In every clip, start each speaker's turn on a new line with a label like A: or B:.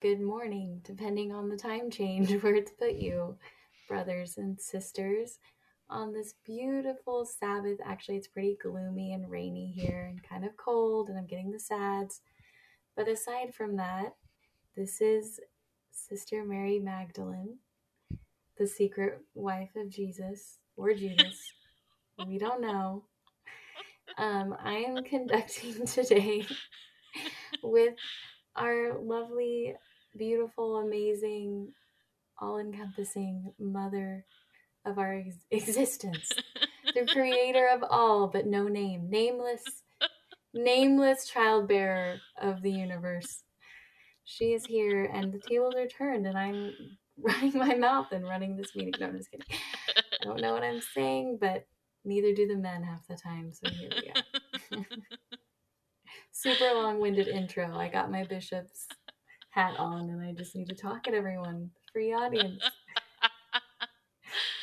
A: good morning, depending on the time change where it's put you, brothers and sisters, on this beautiful Sabbath. Actually, it's pretty gloomy and rainy here and kind of cold, and I'm getting the sads. But aside from that, this is Sister Mary Magdalene, the secret wife of Jesus or Judas. we don't know. Um, I am conducting today with our lovely, beautiful, amazing, all encompassing mother of our ex- existence, the creator of all but no name, nameless, nameless childbearer of the universe. She is here, and the tables are turned, and I'm running my mouth and running this meeting. No, I'm just kidding. I don't know what I'm saying, but neither do the men half the time, so here we go. Super long winded intro. I got my bishop's hat on, and I just need to talk at everyone. Free audience.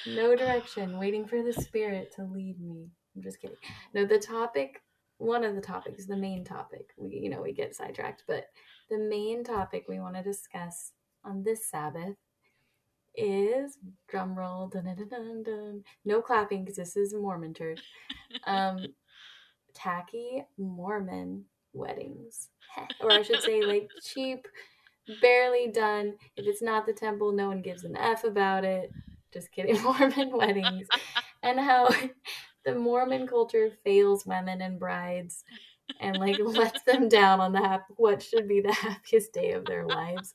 A: No direction, waiting for the spirit to lead me. I'm just kidding. No, the topic, one of the topics, the main topic, we you know, we get sidetracked, but the main topic we want to discuss on this Sabbath is drum roll, dun, dun, dun, dun, no clapping because this is a Mormon church. Um, tacky Mormon weddings, or I should say, like cheap, barely done. If it's not the temple, no one gives an f about it. Just kidding, Mormon weddings, and how the Mormon culture fails women and brides and like lets them down on the hap- what should be the happiest day of their lives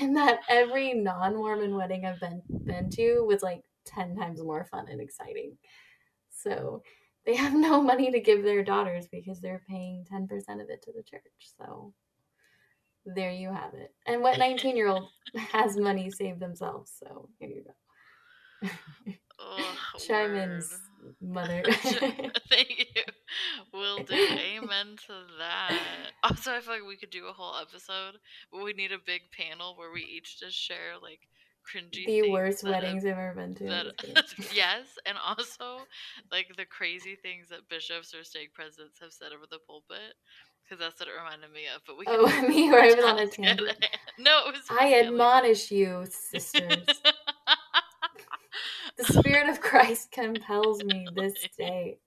A: and that every non-mormon wedding i've been been to was like 10 times more fun and exciting so they have no money to give their daughters because they're paying 10% of it to the church so there you have it. And what 19 year old has money saved themselves? So here you go.
B: Oh,
A: mother.
B: Thank you. Will do. Amen to that. Also, I feel like we could do a whole episode, but we need a big panel where we each just share like cringy
A: the worst weddings i've ever been to.
B: that yes, and also like the crazy things that bishops or stake presidents have said over the pulpit, because that's what it reminded me of. But we can
A: oh me where i was on a tangent
B: hand. No, it was
A: I admonish you, sisters. The Spirit of Christ compels me this day.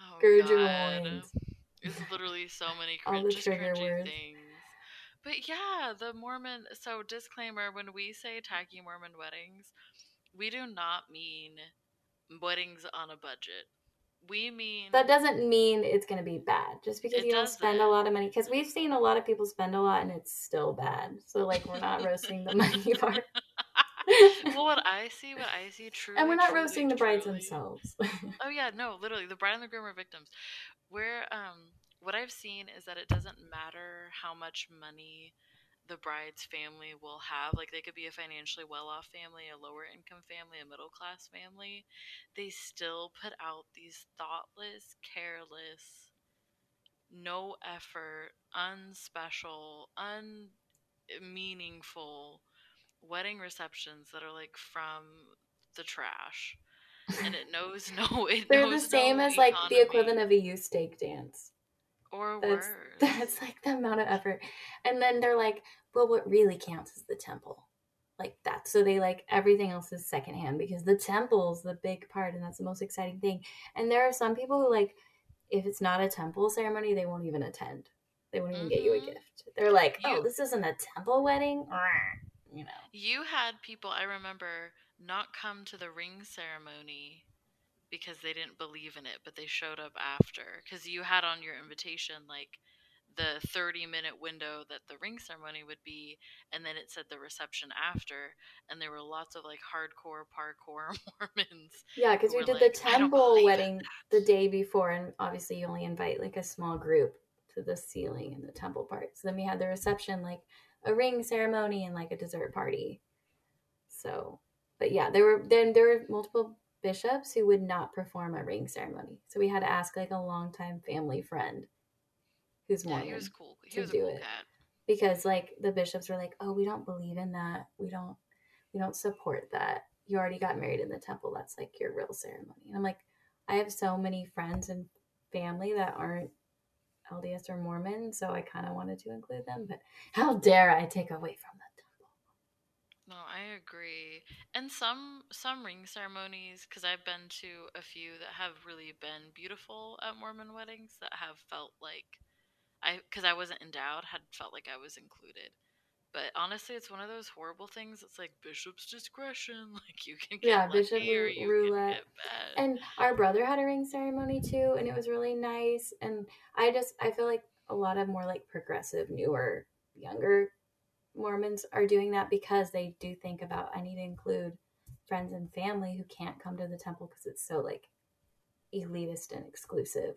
B: Oh,
A: Gird your
B: God.
A: loins.
B: It's literally so many
A: All
B: crin-
A: the trigger
B: cringy
A: words.
B: things. But yeah, the Mormon. So disclaimer: when we say tacky Mormon weddings, we do not mean weddings on a budget. We mean
A: That doesn't mean it's going to be bad just because you don't spend a lot of money. Because we've seen a lot of people spend a lot and it's still bad. So, like, we're not roasting the money part.
B: well, what I see, what I see, true
A: and we're not
B: truly,
A: roasting the brides
B: truly-
A: themselves.
B: Oh yeah, no, literally, the bride and the groom are victims. Where um, what I've seen is that it doesn't matter how much money the bride's family will have. Like they could be a financially well-off family, a lower income family, a middle class family. They still put out these thoughtless, careless, no effort, unspecial, unmeaningful wedding receptions that are like from the trash. And it knows no it
A: They're the same
B: no
A: as, like, the equivalent of a youth stake dance.
B: or
A: That's,
B: worse.
A: that's like the amount of effort. And then they're like, well, what really counts is the temple. Like that. So they like everything else is secondhand because the temple's the big part and that's the most exciting thing. And there are some people who like, if it's not a temple ceremony, they won't even attend. They won't even get you a
B: Mhm.
A: gift. They're like, oh,
B: You-
A: this isn't a temple wedding? You know.
B: You had people I remember not come to the ring ceremony because they didn't believe in it, but they showed up after. Because you had on your invitation like the 30 minute window that the ring ceremony would be, and then it said the reception after, and there were lots of like hardcore parkour Mormons.
A: Yeah, because we did
B: like,
A: the temple wedding
B: that."
A: the day before, and obviously you only invite like a small group to the sealing and the temple part. So then we had the reception, like a ring ceremony and like a dessert party. So, but yeah, there were then there were multiple bishops who would not perform a ring ceremony. So we had to ask like a longtime family friend who's
B: Yeah,
A: Mormon
B: he was cool. He
A: to
B: was a
A: do
B: cool
A: it.
B: cat.
A: because like the bishops were like, "Oh, we don't believe in that. We don't we don't support that. You already got married in the temple. That's like your real ceremony." And I'm like, I have so many friends and family that aren't LDS or Mormon, so I kind of wanted to include them. But how dare I take away from the temple?
B: No, I agree. And some some ring ceremonies, because I've been to a few that have really been beautiful at Mormon weddings, that have felt like I, because I wasn't endowed, had felt like I was included. But honestly, it's one of those horrible things. It's like bishop's discretion. Like you can get
A: Yeah, bishop roulette.
B: can get bad.
A: And our brother had a ring ceremony too, and it was really nice. And I just I feel like a lot of more like progressive, newer, younger Mormons are doing that because they do think about I need to include friends and family who can't come to the temple because it's so like elitist and exclusive.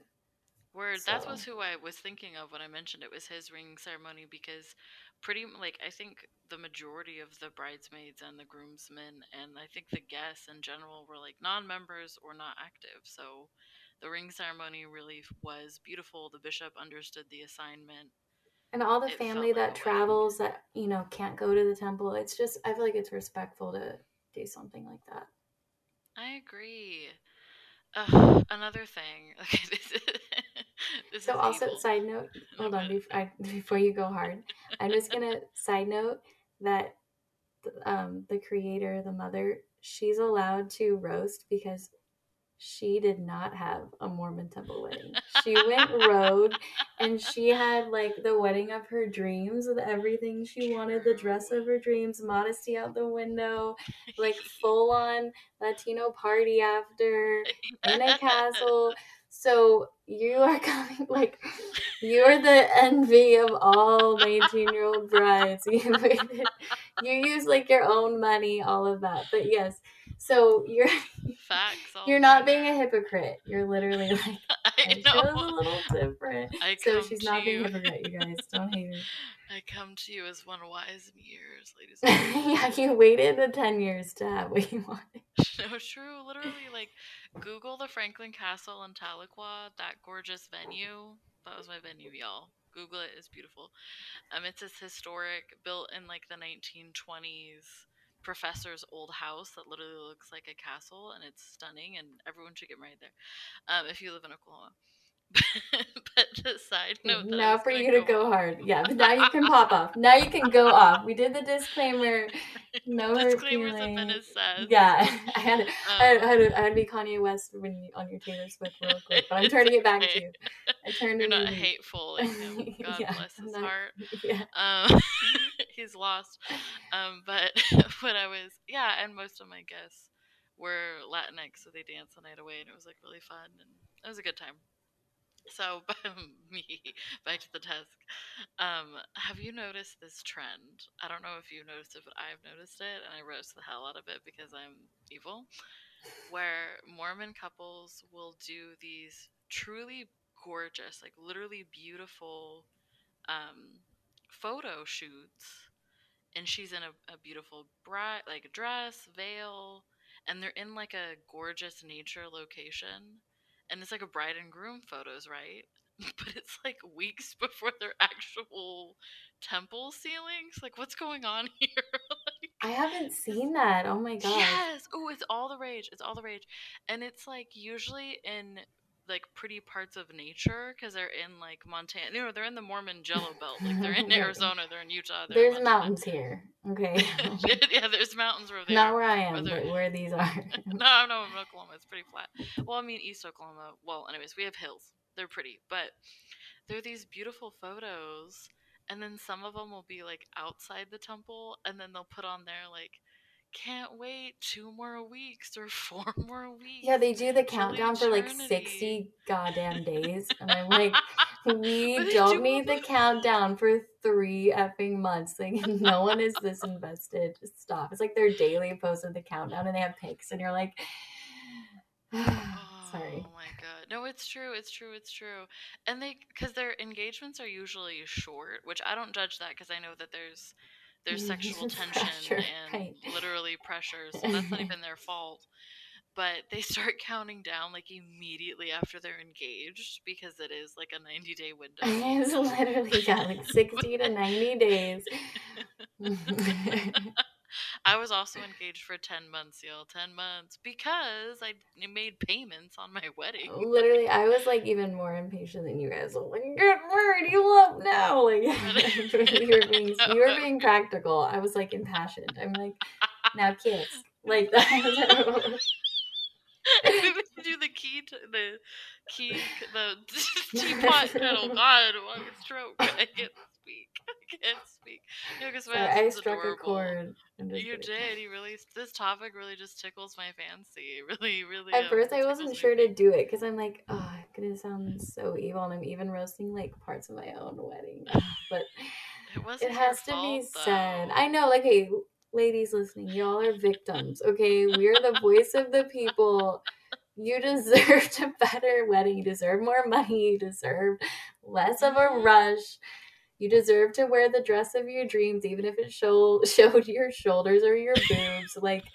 B: Word, that was who I was thinking of when I mentioned it was his ring ceremony because pretty like I think the majority of the bridesmaids and the groomsmen and I think the guests in general were like non-members or not active. So the ring ceremony really was beautiful. The bishop understood the assignment.
A: And all the
B: It
A: family
B: like
A: that
B: wedding.
A: travels that, you know, can't go to the temple, it's just I feel like it's respectful to do something like that.
B: I agree. Ugh, another thing. Okay, this is, this
A: So
B: is
A: also
B: evil.
A: side note, hold on before, I, before you go hard. I'm just gonna side note that um, the creator, the mother, she's allowed to roast because she did not have a Mormon temple wedding. She went road and she had like the wedding of her dreams with everything she wanted, the dress of her dreams, modesty out the window, like full on Latino party after in a castle. So you are coming like you're the envy of all 19 year old brides. You use like your own money, all of that. But yes, so you're
B: Facts. all
A: you're not being a hypocrite. You're literally like
B: I
A: chose a little different.
B: I
A: So she's not being a hypocrite, you guys. Don't hate her.
B: I come to you as one wise in years, ladies and gentlemen.
A: yeah, you waited the 10 years to have what you wanted.
B: no, true. Literally, like, Google the Franklin Castle in Tahlequah, that gorgeous venue. That was my venue, y'all. Google it. It's beautiful. Um, it's this historic, built in like the 1920s professor's old house that literally looks like a castle, and it's stunning. And everyone should get married there, um, if you live in Oklahoma. but the side note,
A: now for you to go
B: on-
A: hard. Yeah, but now you can pop off. Now you can go off. We did the disclaimer. No hurt
B: Disclaimers have been
A: feelings.
B: assessed.
A: Yeah, I had to, I had,
B: Um,
A: I had I had to be Kanye West when you, on your Taylor Swift real quick, but I'm turning it back to you. I turned
B: You're
A: it
B: not
A: you.
B: hateful like him. God
A: Yeah,
B: bless his
A: not-
B: heart.
A: Yeah.
B: Um, he's lost. Um, but when I was, yeah, and most of my guests were Latinx, so they danced the night away, and it was like really fun, and it was a good time. So, me back to the desk. Um, have you noticed this trend? I don't know if you noticed it, but I've noticed it, and I roast the hell out of it because I'm evil. Where Mormon couples will do these truly gorgeous, like literally beautiful um, photo shoots and she's in a, a beautiful bride like dress veil and they're in like a gorgeous nature location and it's like a bride and groom photos right but it's like weeks before their actual temple sealings like what's going on here
A: I haven't seen that. Oh my god.
B: Yes. Oh, it's all the rage. It's all the rage. And it's like usually in like pretty parts of nature because they're in like Montana. You know, they're in the Mormon Jello Belt. Like they're in Arizona. They're in Utah. They're
A: There's
B: Montana.
A: mountains here. Okay.
B: yeah, there's mountains where they
A: Not
B: are.
A: where I am,
B: Whether-
A: but where these are.
B: No, no, in Oklahoma. It's pretty flat. Well, I mean, East Oklahoma. Well, anyways, we have hills. They're pretty, but they're these beautiful photos. And then some of them will be like outside the temple, and then they'll put on there like, "Can't wait two more weeks or four more weeks."
A: Yeah, they do the countdown for like 60 goddamn days. And I'm like, we don't
B: do
A: need the countdown for three effing months. Like, no one is this invested. Just stop. It's like their daily post of the countdown and they have pics, and you're like, sorry.
B: Oh my god. No, it's true. It's true. It's true. And they because their engagements are usually short, which I don't judge that because I know that there's there's sexual tension
A: Pressure,
B: and
A: right.
B: literally pressure, so that's not even their fault. But they start counting down like immediately after they're engaged because it is like a 90 day window.
A: It's literally, yeah, like 60 to 90 days.
B: I was also engaged for 10 months, y'all. 10 months. Because I made payments on my wedding.
A: Oh, literally, I was like even more impatient than you guys. I'm like, get married, you love now. Like you were being you were being practical. I was like impassioned. I'm like, now kiss. Like that.
B: we would do the key to the key the teapot kettle. God, a stroke. I can't speak. I can't speak. Yeah, because
A: Sorry, I struck adorable. a chord.
B: You did. You really. This topic really just tickles my fancy. Really, really.
A: At um, first, I wasn't sure to do it because I'm like, oh, I'm gonna sound mm. so evil, and I'm even roasting like parts of my own wedding. Ah, but
B: it,
A: it has to
B: fault,
A: be
B: though.
A: said. I know, like, hey, ladies listening, y'all are victims, okay? We're the voice of the people. You deserve a better wedding. You deserve more money. You deserve less of a mm-hmm. rush. You deserve to wear the dress of your dreams, even if it show, showed your shoulders or your boobs. Like,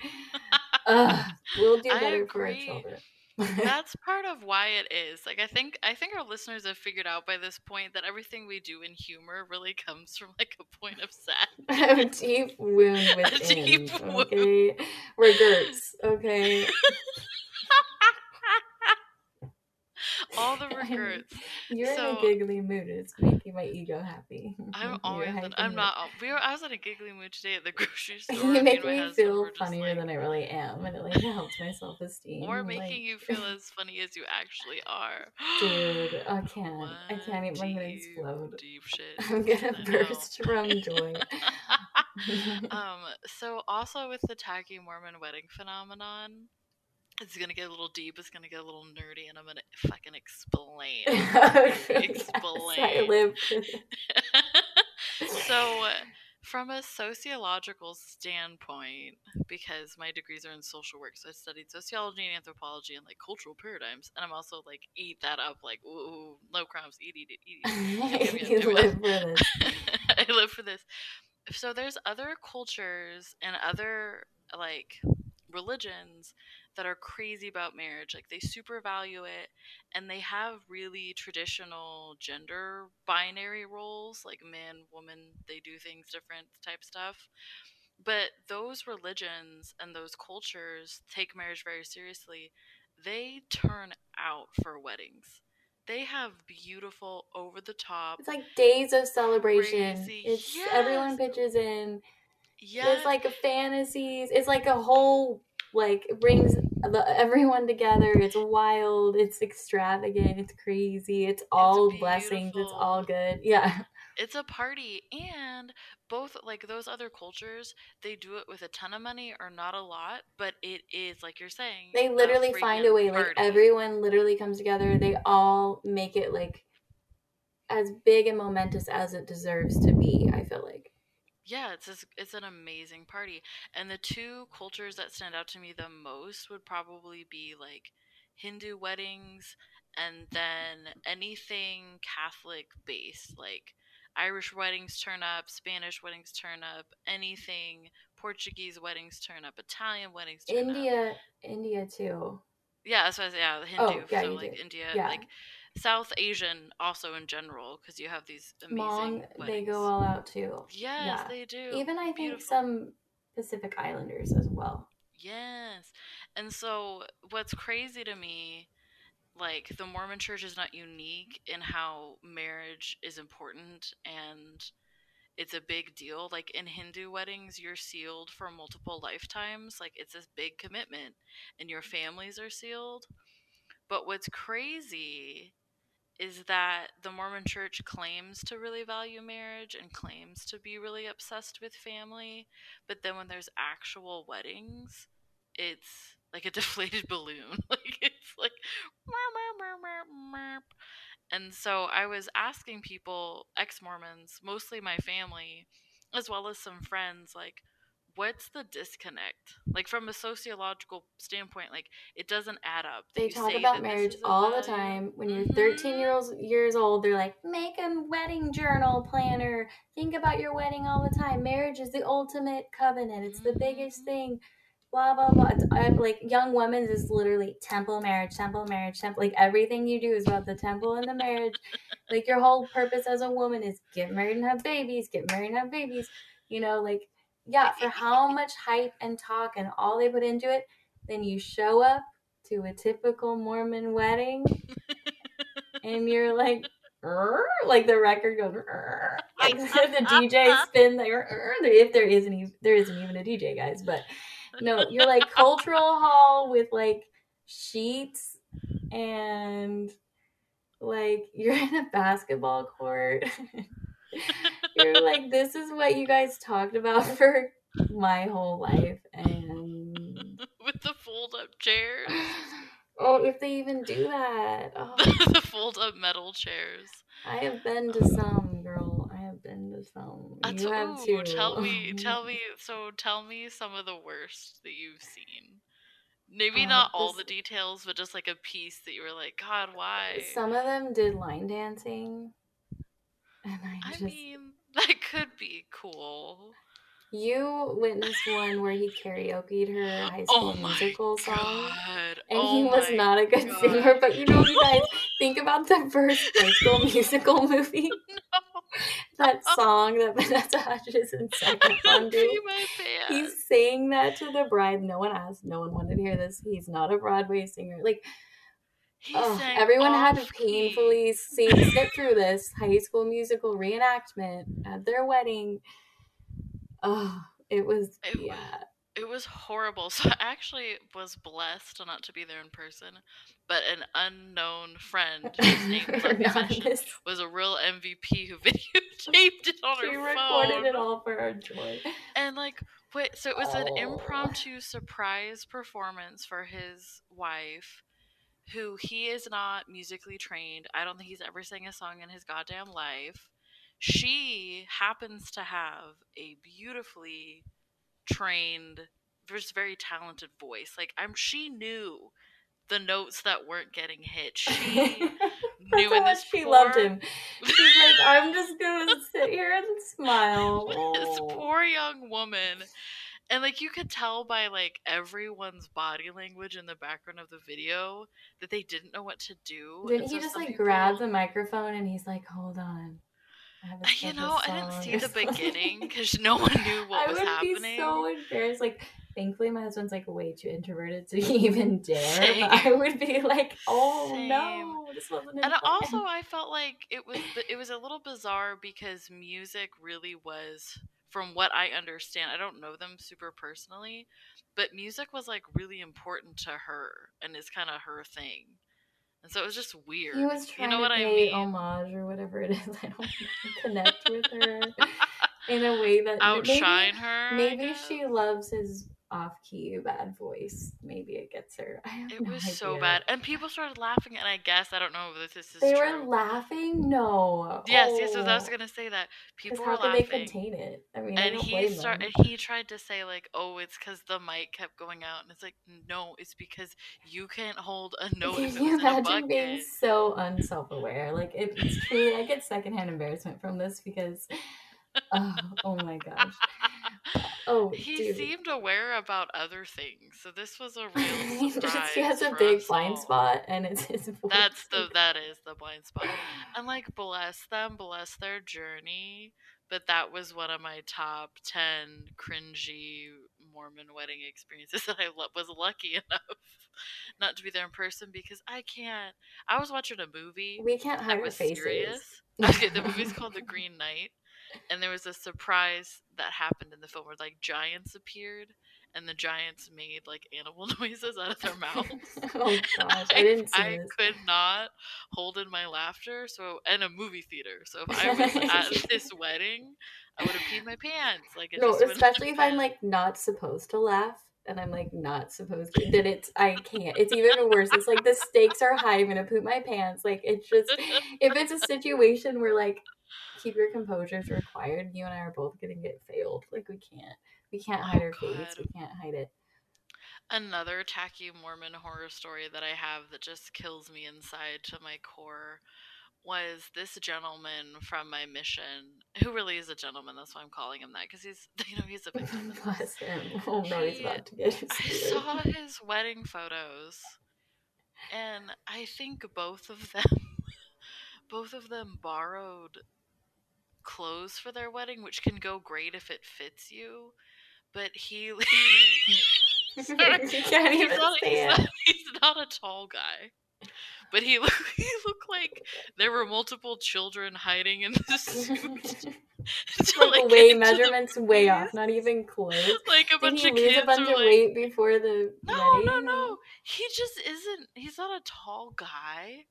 A: uh, we'll do better for our children.
B: That's part of why it is. Like I think I think our listeners have figured out by this point that everything we do in humor really comes from like a point of sadness.
A: a deep wound within. A Deep okay. Wound. Regrets. Okay.
B: All the regrets.
A: You're so, in a giggly mood. It's making my ego happy.
B: I'm always. I'm not. We were. I was in a giggly mood today at the grocery store.
A: you make me feel funnier like, than I really am, and it like helps my self esteem.
B: Or making like, you feel as funny as you actually are.
A: Dude, I can't. What I can't even. I'm gonna explode.
B: Deep shit.
A: I'm gonna burst from joy.
B: um. So also with the tacky Mormon wedding phenomenon it's gonna get a little deep. It's gonna get a little nerdy, and I'm gonna fucking explain. explain. Yes, I live. so, from a sociological standpoint, because my degrees are in social work, so I studied sociology and anthropology and like cultural paradigms, and I'm also like eat that up, like ooh, low crumbs, eat, eat, eat, eat. you live for this. I live for this. So there's other cultures and other like religions that are crazy about marriage. Like they super value it and they have really traditional gender binary roles, like man, woman, they do things different type stuff. But those religions and those cultures take marriage very seriously. They turn out for weddings. They have beautiful, over the top.
A: It's like days of celebration. Crazy. It's yes. everyone pitches in. Yeah. It's like a fantasies. It's like a whole like brings everyone together. It's wild. It's extravagant. It's crazy. It's all it's blessings. It's all good. Yeah.
B: It's a party, and both like those other cultures, they do it with a ton of money or not a lot, but it is like you're saying.
A: They literally a find a way. Party. Like everyone literally comes together. They all make it like as big and momentous as it deserves to be. I feel like.
B: Yeah, it's it's an amazing party. And the two cultures that stand out to me the most would probably be like Hindu weddings and then anything Catholic based, like Irish weddings turn up, Spanish weddings turn up, anything Portuguese weddings turn up, Italian weddings turn
A: India,
B: up.
A: India India too.
B: Yeah, that's what I say. Yeah, the oh, Hindu. Oh, yeah, so like. India, yeah. like South Asian also in general because you have these amazing.
A: Hmong, they go all out too.
B: Yes, yeah. they do.
A: Even I think Beautiful. some Pacific Islanders as well.
B: Yes, and so what's crazy to me, like the Mormon Church is not unique in how marriage is important and it's a big deal. Like in Hindu weddings, you're sealed for multiple lifetimes. Like it's this big commitment, and your families are sealed. But what's crazy is that the Mormon church claims to really value marriage and claims to be really obsessed with family, but then when there's actual weddings, it's like a deflated balloon. like it's like and so I was asking people, ex-Mormons, mostly my family, as well as some friends like what's the disconnect? Like from a sociological standpoint, like it doesn't add up.
A: They talk about marriage all the time. When you're mm-hmm. 13 years years old, they're like, make a wedding journal planner. Think about your wedding all the time. Marriage is the ultimate covenant. It's the biggest mm-hmm. thing. Blah blah blah. It's, I, like young women's is literally temple marriage, temple marriage, temple. Like everything you do is about the temple and the marriage. like your whole purpose as a woman is get married and have babies, get married and have babies. You know, like yeah, for how much hype and talk and all they put into it, then you show up to a typical Mormon wedding and you're like, like the record goes, like the DJ spin there, if there isn't even, there isn't even a DJ, guys. But no, you're like cultural hall with like sheets and like you're in a basketball court. You're like, this is what you guys talked about for my whole life, and
B: with the fold up chairs.
A: Oh, if they even do that. Oh.
B: the fold up metal chairs.
A: I have been to some, girl. I have been to some.
B: That's, you have ooh, too. Tell me, tell me. So, tell me some of the worst that you've seen. Maybe uh, not all this, the details, but just like a piece that you were like, God, why?
A: Some of them did line dancing,
B: and I, I just... mean, that could be cool.
A: You witnessed one where he karaokeed her high school oh musical song. God. And oh he was not a good God. singer, but you know, you guys think about the first high school musical movie. No. That song that Vanessa Hudgens and Second. He's saying that to the bride. No one asked. No one wanted to hear this. He's not a Broadway singer. Like, oh, everyone had to painfully see, sit through this high school musical reenactment at their wedding Oh, it was it yeah. Was,
B: it was horrible. So I actually was blessed not to be there in person, but an unknown friend whose name was was a real MVP who videotaped it on she her phone. recorded
A: it all for our joy.
B: And like wait, so it was oh. an impromptu surprise performance for his wife who he is not musically trained. I don't think he's ever sang a song in his goddamn life she happens to have a beautifully trained just very talented voice. Like i'm she knew the notes that weren't getting hit. She knew in this
A: she poor... loved him. She's like i'm just gonna sit here and smile.
B: This poor young woman and like you could tell by like everyone's body language in the background of the video that they didn't know what to do
A: didn't he just like people... grab the microphone and he's like hold on
B: you know, I didn't see the beginning because no one knew what I was happening. I would be
A: so embarrassed. Like, thankfully, my husband's like way too introverted to even dare. But I would be like, "Oh Same. no, this wasn't."
B: And also, I felt like it was it was a little bizarre because music really was, from what I understand, I don't know them super personally, but music was like really important to her and is kind of her thing. And so it was just weird.
A: He was trying you know to pay I mean? homage or whatever it is. I don't connect with her in a way that
B: outshine
A: maybe,
B: her.
A: Maybe she loves his off key bad voice. Maybe it gets her.
B: it no was idea. so bad, and people started laughing. And I guess I don't know if this is.
A: They
B: true.
A: were laughing. No.
B: Yes, oh. yes. I was oh. gonna say that people were laughing.
A: they contain it? I mean,
B: and he started. And he tried to say like, "Oh, it's because the mic kept going out," and it's like, "No, it's because you can't hold a note." Can you imagine being
A: so unself-aware? Like it's truly, I get secondhand embarrassment from this because oh, oh my gosh. Oh,
B: he dude. seemed aware about other things, so this was a real surprise.
A: he has a big blind all. spot, and it's his.
B: Voice. That's the that is the blind spot, and like bless them, bless their journey. But that was one of my top ten cringy Mormon wedding experiences that I was lucky enough not to be there in person because I can't. I was watching a movie.
A: We can't hide our faces. Serious.
B: Okay, the movie's called The Green Knight and there was a surprise that happened in the film where like giants appeared and the giants made like animal noises out of their mouths.
A: oh gosh, I, didn't see
B: I could not hold in my laughter. So, in a movie theater. So if I was at this wedding, I would have peed my pants. Like
A: no, especially if I'm like not supposed to laugh and I'm like not supposed to, then it's I can't. It's even worse. It's like the stakes are high. I'm gonna poop my pants. Like it's just if it's a situation where like keep your composure is required. You and I are both gonna get failed. Like we can't we can't oh, hide oh, our God. face. We can't hide it.
B: Another tacky Mormon horror story that I have that just kills me inside to my core was this gentleman from my mission, who really is a gentleman. That's why I'm calling him that because he's, you know, he's a victim.
A: Bless him. Oh no, he, he's about to get.
B: I saw his wedding photos, and I think both of them, both of them borrowed clothes for their wedding, which can go great if it fits you. But he,
A: can't
B: he's, not, he's, not, he's not a tall guy. But he looked, he looked like there were multiple children hiding in the suit. to,
A: like,
B: get
A: way
B: into the
A: measurements way off, not even close.
B: Like a
A: Did
B: bunch
A: he
B: of
A: lose
B: kids
A: a bunch of
B: like,
A: weight before the
B: No,
A: wedding?
B: no, no. He just isn't. He's not a tall guy.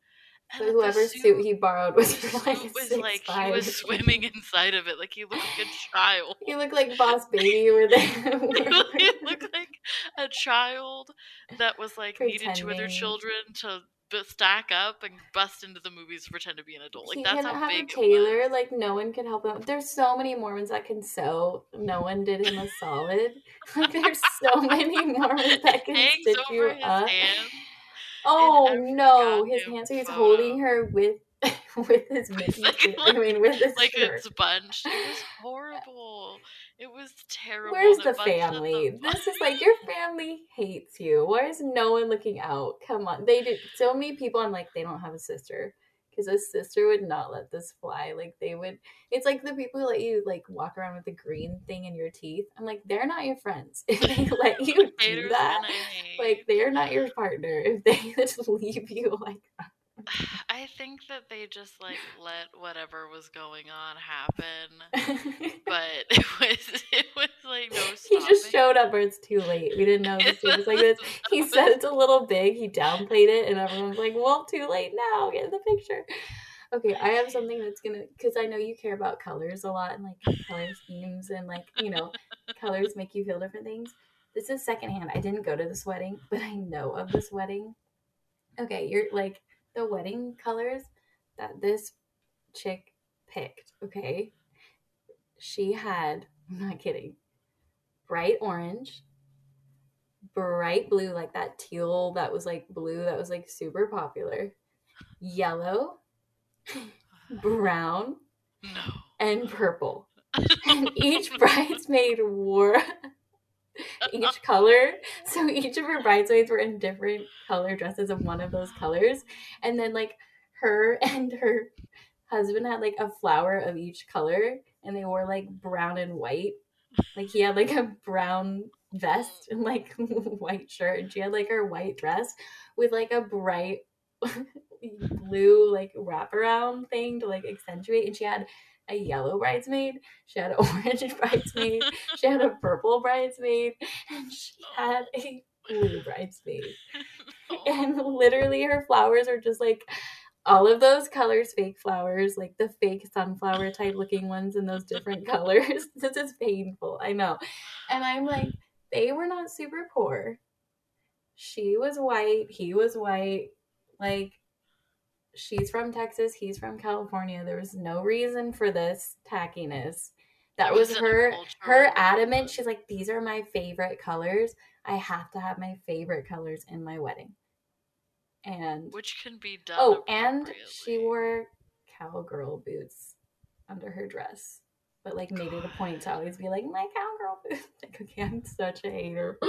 B: And that the
A: whoever's suit he borrowed was like
B: suit was like he was swimming inside of it, like he looked like a child.
A: He looked like Boss Baby were there.
B: he looked like a child that was like needed two other children to b- stack up and bust into the movies to pretend to be an adult. Like
A: he
B: that's how
A: have
B: big
A: a tailor.
B: it was.
A: Like no one could help him. There's so many Mormons that can sew. No one did him a solid. Like there's so many Mormons that can
B: Hangs
A: stitch you up.
B: hands.
A: Oh no, his hands. He's
B: photo.
A: holding her with with his mittens.
B: Like-
A: I mean, with his
B: like
A: shirt.
B: a sponge. It was horrible. It was terrible.
A: Where's the
B: it bunched up
A: family? This is like your family hates you. Why is no one looking out? Come on, they did so many people. I'm like, they don't have a sister because a sister would not let this fly. Like they would. It's like the people who let you like walk around with the green thing in your teeth. I'm like, they're not your friends. If they let you do that, like they're not your partner. If they just leave you like
B: I think that they just like let whatever was going on happen. But it was it was like no
A: he just showed up, or it's too late. We didn't know this was like this. He said it's a little big. He downplayed it, and everyone's like, "Well, too late now. Get in the picture." Okay, I have something that's gonna because I know you care about colors a lot and like color schemes and like you know colors make you feel different things. This is secondhand. I didn't go to this wedding, but I know of this wedding. Okay, you're like the wedding colors that this chick picked. Okay, she had. I'm not kidding. Bright orange, bright blue, like that teal that was like blue that was like super popular, yellow, brown,
B: no.
A: and purple. And each bridesmaid wore each color. So each of her bridesmaids were in different color dresses of one of those colors. And then like her and her husband had like a flower of each color and they wore like brown and white. Like he had like a brown vest and like white shirt and she had like her white dress with like a bright blue like wraparound thing to like accentuate and she had a yellow bridesmaid she had an orange bridesmaid she had a purple bridesmaid and she had a blue bridesmaid. And literally her flowers are just like all of those colors fake flowers like the fake sunflower type looking ones in those different colors. This is painful i know. And i'm like they were not super poor. She was white he was white like she's from texas he's from california there was no reason for this tackiness. That was her her adamant she's like these are my favorite colors. I have to have my favorite colors in my wedding. And
B: Which can be done.
A: oh and she wore cowgirl boots under her dress. But like made it a point to always be like my cowgirl boots. Like okay i'm such a hater.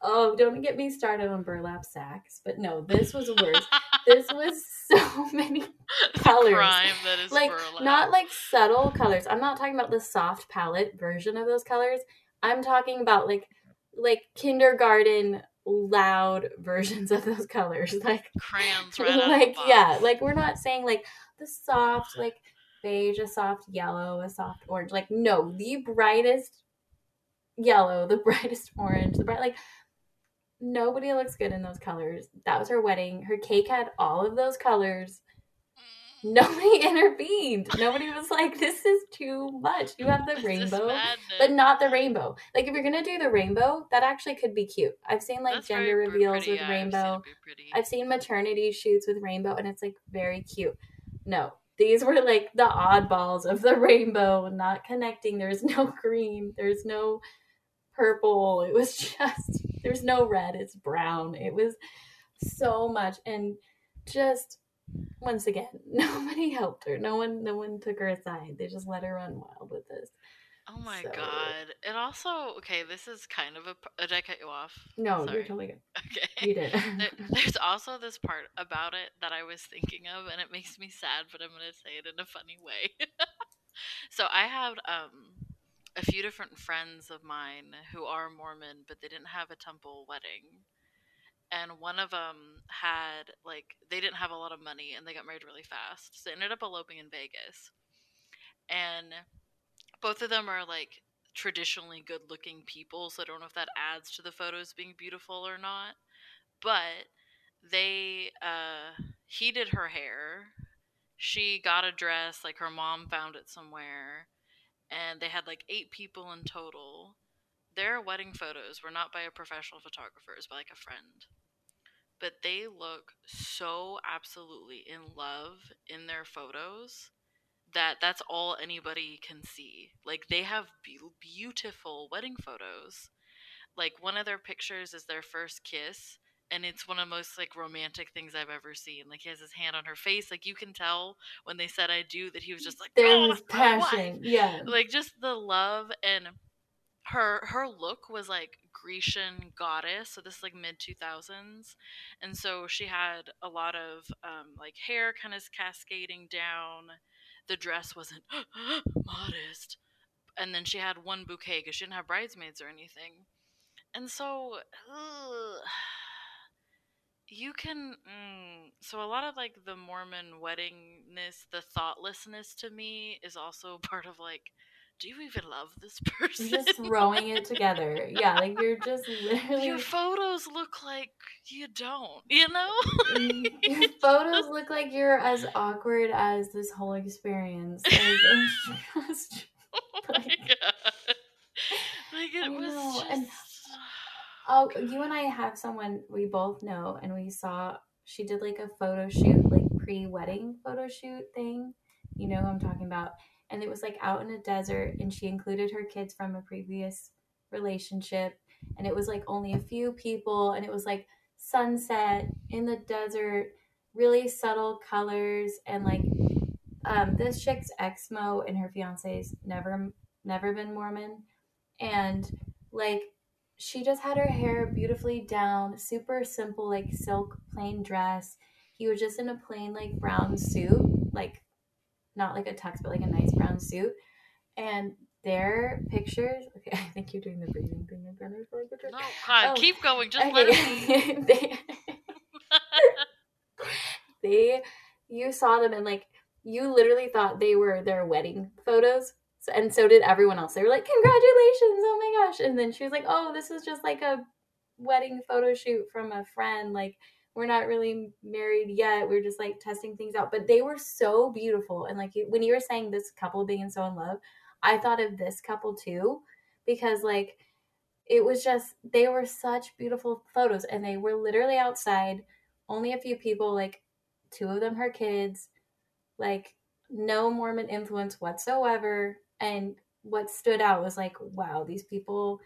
A: Oh don't get me started on burlap sacks but no this was worse this was so many colors.
B: crime that is
A: like not like subtle colors. I'm not talking about the soft palette version of those colors. I'm talking about like like kindergarten loud versions of those colors. Like
B: crayons right out of the
A: like yeah like we're not saying like the soft like beige a soft yellow a soft orange. Like no the brightest yellow the brightest orange the bright like nobody looks good in those colors. That was her wedding. Her cake had all of those colors. Mm. Nobody intervened. Nobody was like this is too much. You have the
B: This
A: rainbow but not the rainbow. Like if you're gonna do the rainbow that actually could be cute. I've seen like
B: That's
A: gender reveals
B: pretty,
A: with
B: yeah, I've
A: rainbow.
B: pretty.
A: I've seen maternity shoots with rainbow and it's like very cute. No, these were like the oddballs of the rainbow, not connecting. There's no green, there's no purple. It was just, there's no red, it's brown. It was so much. And just once again, nobody helped her. No one, no one took her aside. They just let her run wild with this.
B: Oh my
A: So-
B: god. It also, okay, this is kind of a. Did I cut you off?
A: No,
B: Sorry.
A: you're totally good.
B: Okay.
A: You did.
B: There, there's also this part about it that I was thinking of, and it makes me sad, but I'm going to say it in a funny way. so I had um a few different friends of mine who are Mormon, but they didn't have a temple wedding. And one of them had like they didn't have a lot of money and they got married really fast. So they ended up eloping in Vegas. And both of them are like traditionally good looking people, so I don't know if that adds to the photos being beautiful or not. But they uh did her hair. She got a dress, like her mom found it somewhere, and they had like eight people in total. Their wedding photos were not by a professional photographer, it was by like a friend. But they look so absolutely in love in their photos that that's all anybody can see. Like they have be- beautiful wedding photos. Like one of their pictures is their first kiss and it's one of the most like romantic things I've ever seen. Like he has his hand on her face. Like you can tell when they said I do that he was just like
A: There
B: oh,
A: was passion. Yeah.
B: Like just the love and her her look was like Grecian goddess, so this is like mid two thousands, and so she had a lot of um, like hair kind of cascading down. The dress wasn't modest, and then she had one bouquet because she didn't have bridesmaids or anything, and so ugh, you can. Mm, so a lot of like the Mormon weddingness, the thoughtlessness to me is also part of like do you even love this person?
A: Just throwing it together. Yeah, like you're just literally.
B: Your photos look like you don't, you know?
A: Your photos look like you're as awkward as this whole experience. Like, it's just,
B: oh my god. Like it was
A: know,
B: just...
A: and- oh, you and I have someone we both know, and we saw she did like a photo shoot, like pre wedding photo shoot thing. You know who I'm talking about? And it was like out in a desert, and she included her kids from a previous relationship, and it was like only a few people, and it was like sunset in the desert, really subtle colors, and like um, this chick's ex-mo and her fiance's never never been Mormon, and like she just had her hair beautifully down, super simple, like silk plain dress. He was just in a plain like brown suit, like not like a tux, but like a nice brown suit. And their pictures. Okay, I think you're doing the breathing thing again. You're
B: No, God,
A: Oh,
B: keep going. Just let it
A: they, they, you saw them and like you literally thought they were their wedding photos. And so did everyone else. They were like, "Congratulations! Oh my gosh!" And then she was like, "Oh, this is just like a wedding photo shoot from a friend. Like, we're not really married yet. We're just like testing things out." But they were so beautiful. And like when you were saying this couple being so in love, I thought of this couple too, because like it was just they were such beautiful photos and they were literally outside only a few people like two of them her kids like no mormon influence whatsoever and what stood out was like wow these people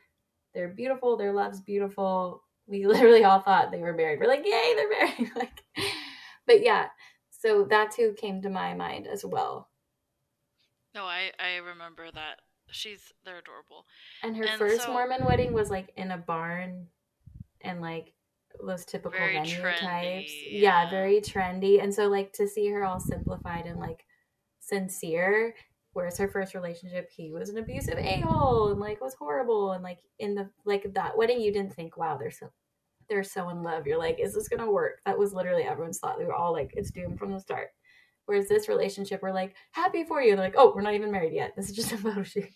A: they're beautiful their love's beautiful we literally all thought they were married we're like yay they're married like but yeah so that too came to my mind as well
B: No, I I remember that. She's they're adorable.
A: and her
B: And
A: first
B: so-
A: mormon wedding was like in a barn and like those typical venue
B: trendy,
A: types.
B: yeah.
A: Yeah, very trendy. And so like to see her all simplified and like sincere, whereas her first relationship, he was an abusive a hole and like was horrible. And like in the like that wedding, you didn't think, wow, they're so they're so in love. You're like, is this gonna work? That was literally everyone's thought. We were all like, it's doomed from the start. Whereas this relationship, we're like, happy for you. They're like, oh, we're not even married yet. This is just a photo shoot.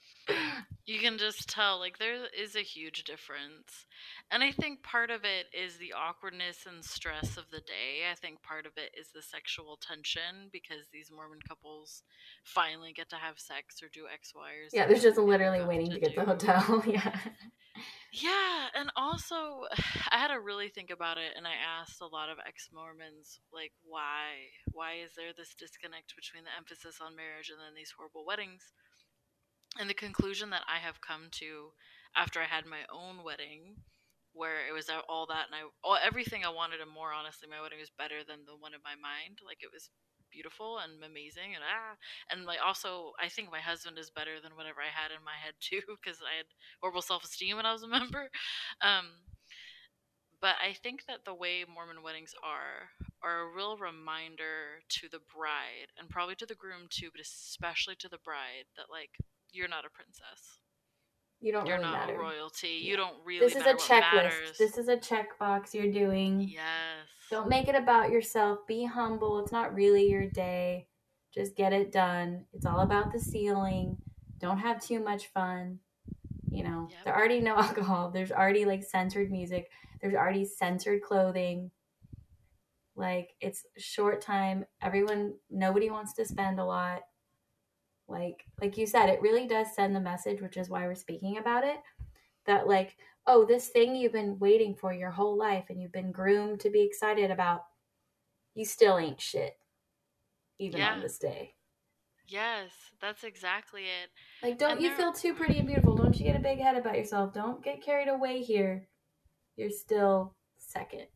B: You can just tell like there is a huge difference. And I think part of it is the awkwardness and stress of the day. I think part of it is the sexual tension because these Mormon couples finally get to have sex or do X, Y, or Z.
A: Yeah, they're just literally waiting to get the hotel. yeah.
B: Yeah, and also I had to really think about it and I asked a lot of ex-Mormons like why why is there this disconnect between the emphasis on marriage and then these horrible weddings? And the conclusion that I have come to after I had my own wedding where it was all that and I all, everything I wanted and more honestly my wedding was better than the one in my mind. Like it was beautiful and amazing and ah and like also I think my husband is better than whatever I had in my head too because I had horrible self-esteem when I was a member. Um, but I think that the way Mormon weddings are are a real reminder to the bride and probably to the groom too, but especially to the bride that like you're not a princess.
A: You don't
B: You're
A: really
B: not
A: matter.
B: royalty.
A: Yeah.
B: You don't really
A: This is a checklist. This is a checkbox you're doing.
B: yes.
A: Don't make it about yourself. Be humble. It's not really your day. Just get it done. It's all about the sealing. Don't have too much fun. You know,
B: Yep.
A: there already no alcohol. There's already like censored music. There's already censored clothing. Like it's short time. Everyone nobody wants to spend a lot. Like like you said, it really does send the message, which is why we're speaking about it. That like, oh, this thing you've been waiting for your whole life and you've been groomed to be excited about, you still ain't shit. Even
B: Yeah.
A: on this day.
B: Yes, that's exactly it.
A: Like, don't
B: And
A: you
B: there-
A: feel too pretty and beautiful? Don't you get a big head about yourself? Don't get carried away here. You're still second.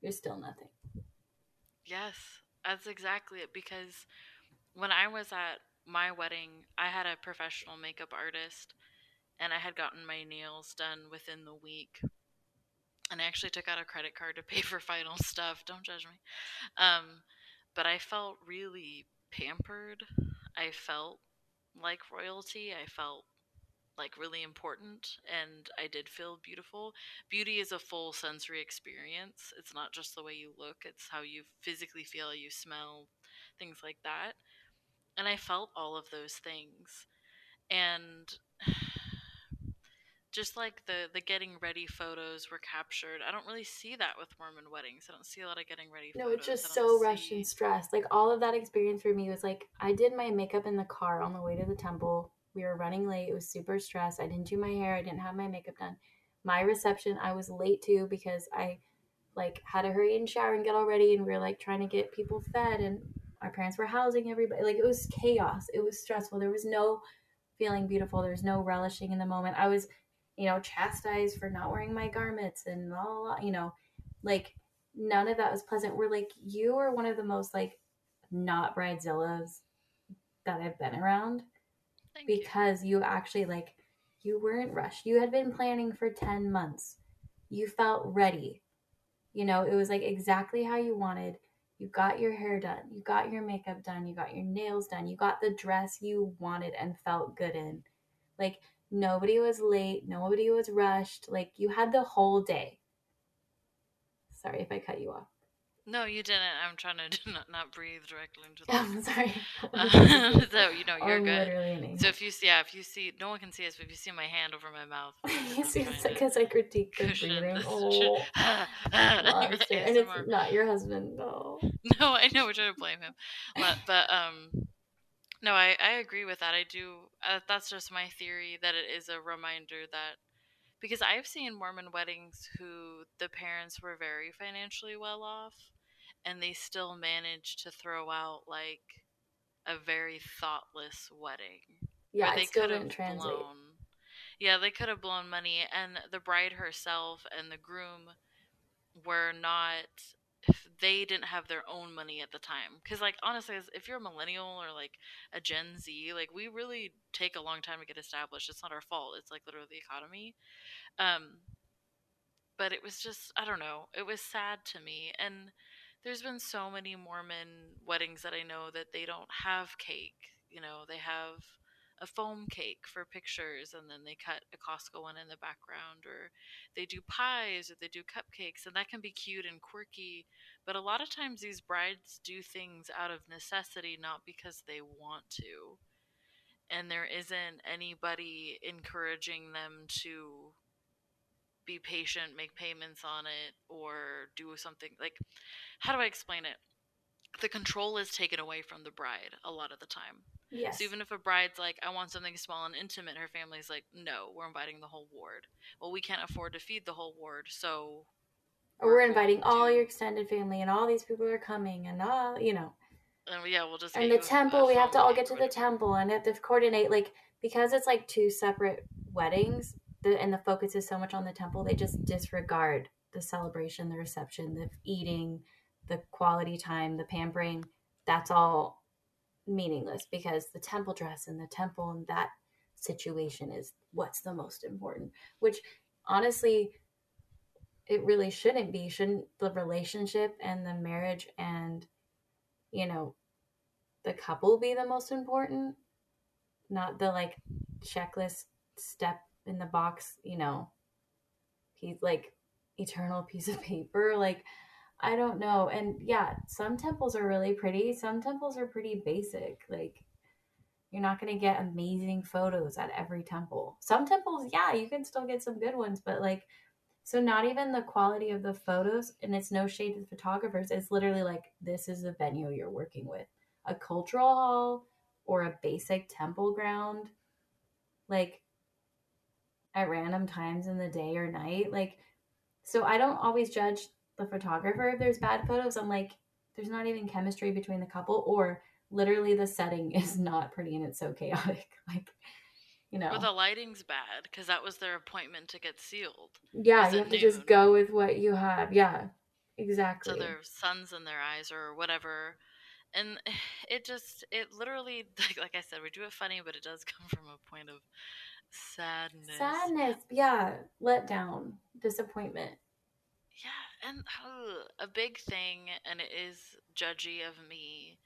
A: You're still nothing.
B: Yes, that's exactly it. Because when I was at my wedding, I had a professional makeup artist and I had gotten my nails done within the week. And I actually took out a credit card to pay for final stuff. Don't judge me. Um, but I felt really pampered. I felt like royalty. I felt like really important and I did feel beautiful. Beauty is a full sensory experience. It's not just the way you look, it's how you physically feel, you smell, things like that. And I felt all of those things. And just like the the getting ready photos were captured, I don't really see that with Mormon weddings. I don't see a lot of getting ready
A: No,
B: photos.
A: it's just so rushed and stressed. Like all of that experience for me was like I did my makeup in the car on the way to the temple. We were running late. It was super stressed. I didn't do my hair. I didn't have my makeup done. My reception I was late to because I like had to hurry and shower and get all ready and we were like trying to get people fed and our parents were housing everybody. Like it was chaos. It was stressful. There was no feeling beautiful. There was no relishing in the moment. I was, you know, chastised for not wearing my garments and la, you know, like none of that was pleasant. We're like, you are one of the most like not bridezillas that I've been around
B: Thank you.
A: because you actually like you weren't rushed. You had been planning for 10 months. You felt ready. You know, it was like exactly how you wanted. You got your hair done. You got your makeup done. You got your nails done. You got the dress you wanted and felt good in. Like nobody was late, nobody was rushed. Like you had the whole day. Sorry if I cut you off.
B: No, you didn't. I'm trying to not, not breathe directly into the
A: I'm sorry.
B: Uh, so you know you're
A: I'm
B: good. So if you see, yeah, if you see, no one can see us, but if you see my hand over my mouth,
A: you see, it's because I critique the breathing. Oh, and it's not your husband. No.
B: no, I know we're trying to blame him, but, but um, no, I I agree with that. I do. Uh, that's just my theory that it is a reminder that because I've seen Mormon weddings who the parents were very financially well off, and they still managed to throw out like a very thoughtless wedding.
A: Yeah,
B: they could have blown. Yeah, they could have blown money, and the bride herself and the groom were not. They didn't have their own money at the time, because like honestly, if you're a millennial or like a Gen Z, like we really take a long time to get established. It's not our fault. It's like literally the economy. Um, but it was just I don't know. It was sad to me, and there's been so many Mormon weddings that I know that they don't have cake. You know, they have a foam cake for pictures and then they cut a Costco one in the background or they do pies or they do cupcakes and that can be cute and quirky but a lot of times these brides do things out of necessity not because they want to and there isn't anybody encouraging them to be patient make payments on it or do something like how do I explain it the control is taken away from the bride a lot of the time
A: Yes.
B: so even if a bride's like, I want something small and intimate, her family's like, no, we're inviting the whole ward. Well, we can't afford to feed the whole ward, so
A: or we're inviting all your extended family, and all these people are coming, and all you know.
B: and yeah, we'll just
A: And the temple, we have to all get to the temple and have to coordinate. Like because it's like two separate weddings, the, and the focus is so much on the temple, they just disregard the celebration, the reception, the eating, the quality time, the pampering. That's all meaningless because the temple dress and the temple and that situation is what's the most important. Which honestly, it really shouldn't be. Shouldn't the relationship and the marriage and, you know, the couple be the most important? Not the like checklist step in the box, you know, he's like eternal piece of paper. Like, I don't know. And yeah, some temples are really pretty. Some temples are pretty basic. Like, you're not going to get amazing photos at every temple. Some temples, yeah, you can still get some good ones, but like, so not even the quality of the photos, and it's no shade to the photographers. It's literally like this is the venue you're working with, a cultural hall or a basic temple ground, like at random times in the day or night. Like, so I don't always judge the photographer if there's bad photos. I'm like, there's not even chemistry between the couple, or literally the setting is not pretty and it's so chaotic. Like, you know.
B: Or the lighting's bad because that was their appointment to get sealed.
A: Yeah, you have to just go with what you have. Yeah, exactly.
B: So their sun's in their eyes or whatever. And it just, it literally, like, like I said, we do it funny, but it does come from a point of sadness.
A: Sadness, yeah, let down, disappointment.
B: Yeah, and ugh, a big thing, and it is judgy of me,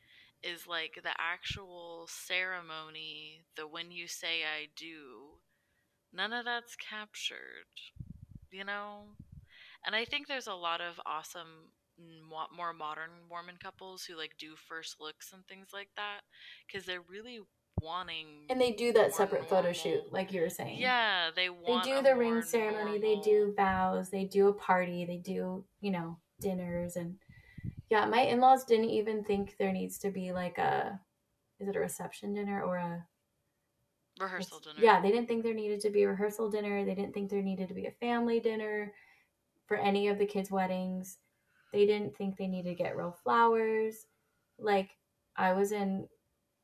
B: is like the actual ceremony, the when you say I do, none of that's captured, you know? And I think there's a lot of awesome, more modern Mormon couples who like do first looks and things like that because they're really wanting.
A: And they do that separate photo shoot, like you were saying.
B: Yeah, they
A: They do the ring ceremony, they do vows, they do a party, they do, you know, dinners and yeah, my in-laws didn't even think there needs to be like a is it a reception dinner or a
B: rehearsal dinner.
A: Yeah, they didn't think there needed to be a rehearsal dinner. They didn't think there needed to be a family dinner for any of the kids' weddings. They didn't think they needed to get real flowers. Like, I was in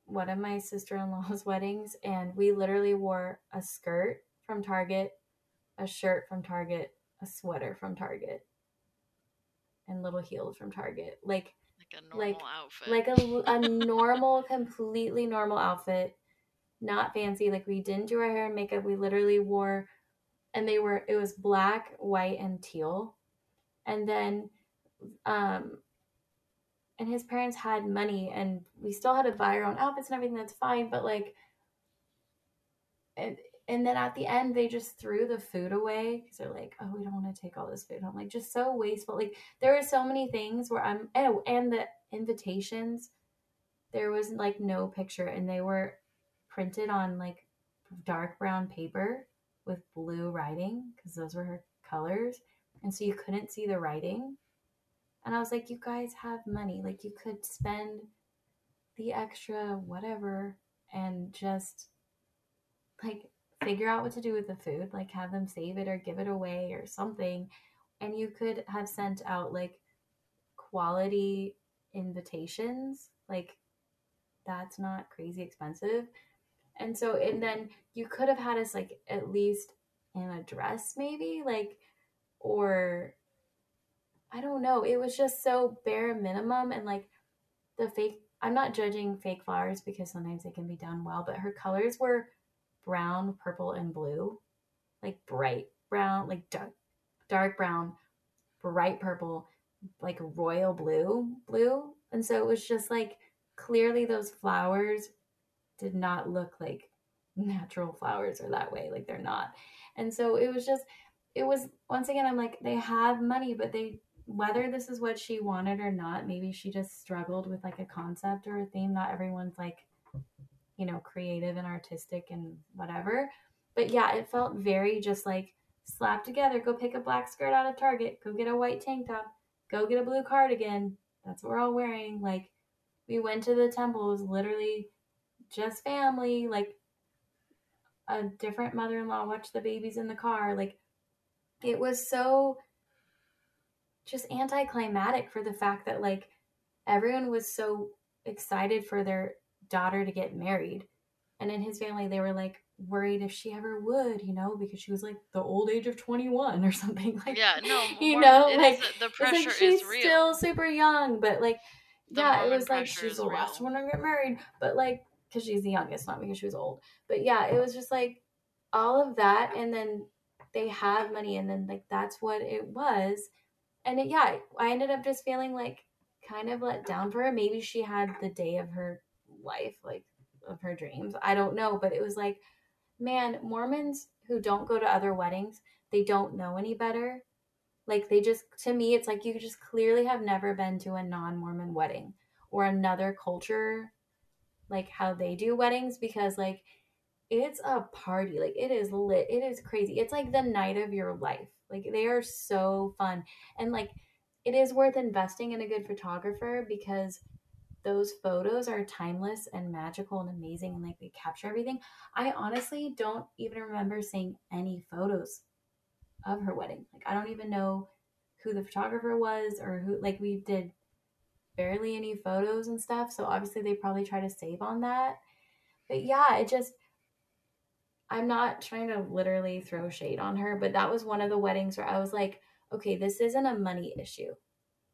A: one of my sister in law's weddings, and we literally wore a skirt from Target, a shirt from Target, a sweater from Target, and little heels from Target. Like,
B: like a normal
A: like-
B: outfit.
A: like a, a normal, completely normal outfit, not fancy. Like we didn't do our hair and makeup. We literally wore, and they were it was black, white, and teal, and then, um, and his parents had money, and we still had to buy our own outfits and everything. That's fine, but like, and and then at the end they just threw the food away because they're like, oh, we don't want to take all this food. I'm like, just so wasteful. Like there were so many things where I'm oh, and the invitations, there was like no picture, and they were printed on like dark brown paper with blue writing because those were her colors, and so you couldn't see the writing. And I was like, you guys have money, like you could spend the extra whatever and just like figure out what to do with the food, like have them save it or give it away or something. And you could have sent out like quality invitations. Like that's not crazy expensive. And so, and then you could have had us like at least an address, maybe, like, or I don't know. It was just so bare minimum. And like the fake, I'm not judging fake flowers because sometimes they can be done well, but her colors were brown, purple, and blue, like bright brown, like dark, dark brown, bright purple, like royal blue, blue. And so it was just like clearly those flowers did not look like natural flowers or that way, like they're not. And so it was just, it was once again, I'm like, they have money, but they, whether this is what she wanted or not, maybe she just struggled with like a concept or a theme. Not everyone's like, you know, creative and artistic and whatever. But yeah, it felt very just like slap together. Go pick a black skirt out of Target. Go get a white tank top. Go get a blue cardigan. That's what we're all wearing. Like, we went to the temple. It was literally just family. Like, a different mother in law watched the babies in the car. Like, it was so just anticlimactic for the fact that, like, everyone was so excited for their daughter to get married. And in his family, they were like worried if she ever would, you know, because she was like the old age of 21 or something like
B: yeah, no,
A: you know,
B: it is-
A: like,
B: the pressure
A: like she's
B: is real.
A: still super young, but like,
B: The
A: yeah, it was like she's the last
B: real.
A: one to get married, but like, because she's the youngest, not because she was old. But yeah, it was just like all of that, and then they have money and then like that's what it was and it, yeah i ended up just feeling like kind of let down for her maybe she had the day of her life like of her dreams i don't know but it was like man mormons who don't go to other weddings they don't know any better like they just to me it's like you just clearly have never been to a non-mormon wedding or another culture like how they do weddings because like it's a party. Like it is lit. It is crazy. It's like the night of your life. Like they are so fun. And like it is worth investing in a good photographer because those photos are timeless and magical and amazing and like they capture everything. I honestly don't even remember seeing any photos of her wedding. Like I don't even know who the photographer was or who like we did barely any photos and stuff. So obviously they probably try to save on that. But yeah, it just I'm not trying to literally throw shade on her, but that was one of the weddings where I was like, okay, this isn't a money issue.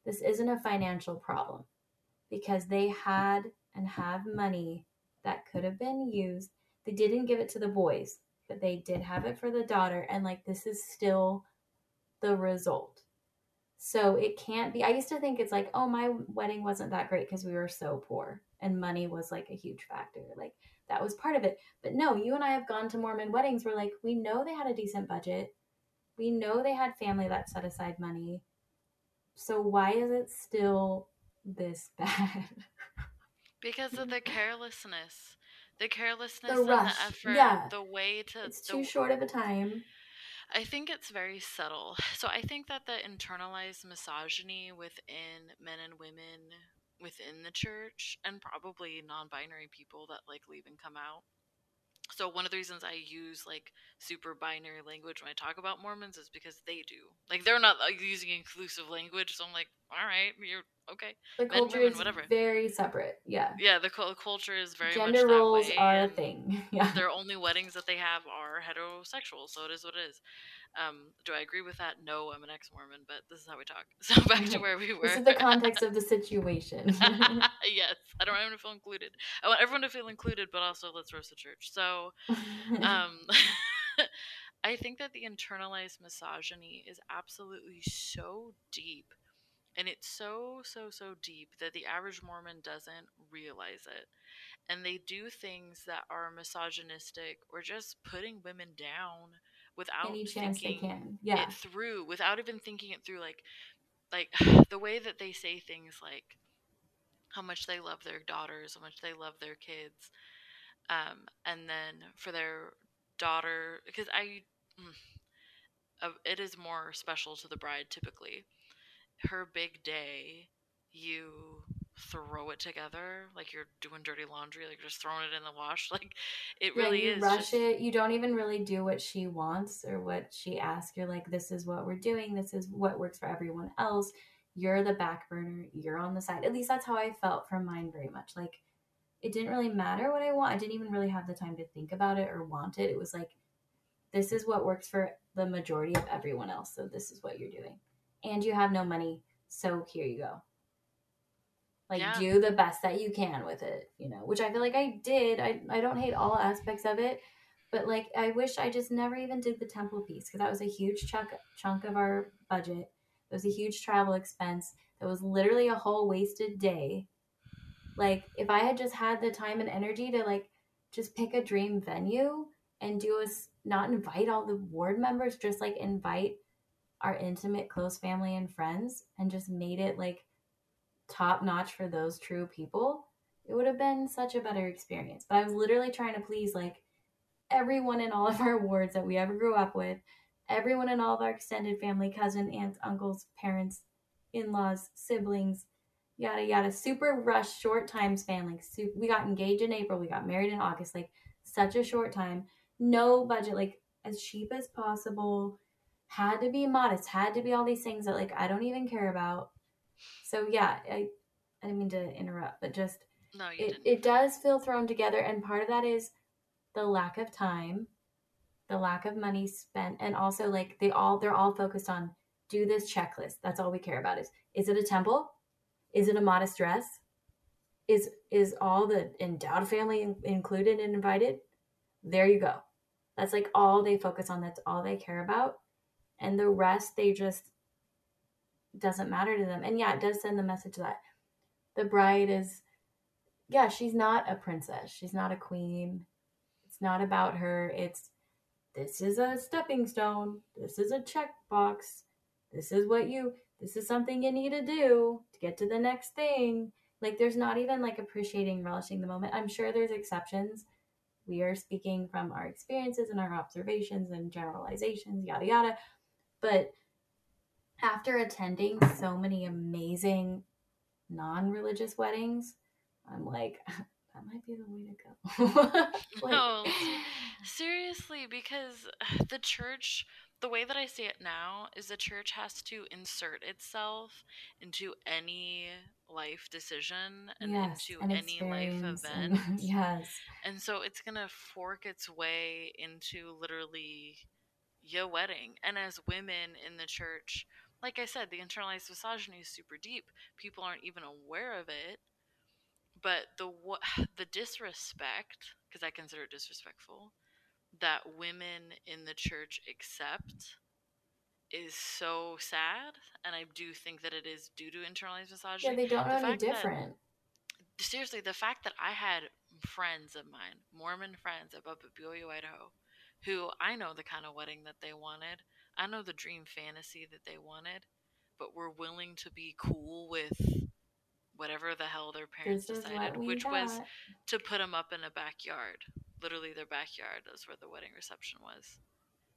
A: This isn't a financial problem because they had and have money that could have been used. They didn't give it to the boys, but they did have it for the daughter. And like, this is still the result. So it can't be. I used to think it's like, oh, my wedding wasn't that great because we were so poor and money was like a huge factor. Like, that was part of it. But no, you and I have gone to Mormon weddings where like we know they had a decent budget. We know they had family that set aside money. So why is it still this bad?
B: because of the carelessness. The carelessness the rush. and the effort,
A: yeah.
B: the way to
A: It's too short of a time.
B: I think it's very subtle. So I think that the internalized misogyny within men and women within the church and probably non-binary people that like leave and come out. So one of the reasons i use like super binary language when i talk about mormons is because they do. Like they're not like, using inclusive language so i'm like all right you're okay.
A: The Men, culture women, is whatever. very separate yeah.
B: Yeah the culture is very
A: gender roles are a thing yeah.
B: their only weddings that they have are heterosexual so it is what it is um, do I agree with that? No, I'm an ex-Mormon, but this is how we talk. So back to where we were.
A: this is the context of the situation.
B: yes, I don't want anyone to feel included. I want everyone to feel included, but also let's roast the church. So, um, I think that the internalized misogyny is absolutely so deep, and it's so so so deep that the average Mormon doesn't realize it and they do things that are misogynistic or just putting women down without
A: any chance they can. Yeah.
B: it through, without even thinking it through. Like, like the way that they say things, like how much they love their daughters, how much they love their kids, um, and then for their daughter, because I, uh, it is more special to the bride typically. Her big day, you throw it together like you're doing dirty laundry like just throwing it in the wash like it yeah, really
A: you
B: is
A: rush just... it you don't even really do what she wants or what she asks you're like this is what we're doing this is what works for everyone else you're the back burner you're on the side at least that's how i felt from mine very much like it didn't really matter what i want i didn't even really have the time to think about it or want it it was like this is what works for the majority of everyone else so this is what you're doing and you have no money so here you go like yeah. do the best that you can with it you know which i feel like i did. I, I don't hate all aspects of it but like i wish i just never even did the temple piece because that was a huge chunk chunk of our budget. It was a huge travel expense. It was literally a whole wasted day. Like if i had just had the time and energy to like just pick a dream venue and do us not invite all the ward members just like invite our intimate close family and friends and just made it like top notch for those true people, it would have been such a better experience. But I was literally trying to please like everyone in all of our wards that we ever grew up with, everyone in all of our extended family, cousin, aunts, uncles, parents, in laws, siblings, yada yada. Super rush, short time span. Like we got engaged in April, we got married in August. Like such a short time, no budget, like as cheap as possible. Had to be modest, had to be all these things that like I don't even care about. So yeah, I I didn't mean to interrupt, but just
B: no,
A: it,
B: didn't.
A: it does feel thrown together and part of that is the lack of time, the lack of money spent, and also like they all they're all focused on do this checklist. That's all we care about is is it a temple? Is it a modest dress? Is is all the endowed family included and invited? There you go. That's like all they focus on. That's all they care about. And the rest, they just doesn't matter to them. And yeah, it does send the message that the bride is, yeah, she's not a princess. She's not a queen. It's not about her. It's this is a stepping stone. This is a checkbox. This is what you, this is something you need to do to get to the next thing. Like, there's not even like appreciating, relishing the moment. I'm sure there's exceptions. We are speaking from our experiences and our observations and generalizations, yada, yada. But after attending so many amazing non religious weddings, I'm like, that might be the way to go. like,
B: no, seriously, because the church, the way that I see it now is the church has to insert itself into any life decision and
A: yes,
B: into
A: an
B: any life event.
A: And, yes.
B: And so it's going to fork its way into literally your wedding. And as women in the church, like I said, the internalized misogyny is super deep. People aren't even aware of it. But the the disrespect, because I consider it disrespectful, that women in the church accept is so sad. And I do think that it is due to internalized misogyny.
A: Yeah, they don't
B: The
A: know any
B: fact that-
A: different.
B: seriously, the fact that I had friends of mine, Mormon friends up up at Idaho, who I know the kind of wedding that they wanted. I know the dream fantasy that they wanted, but were willing to be cool with whatever the hell their parents
A: This
B: decided, which was to put them up in a backyard. Literally, their backyard is where the wedding reception was.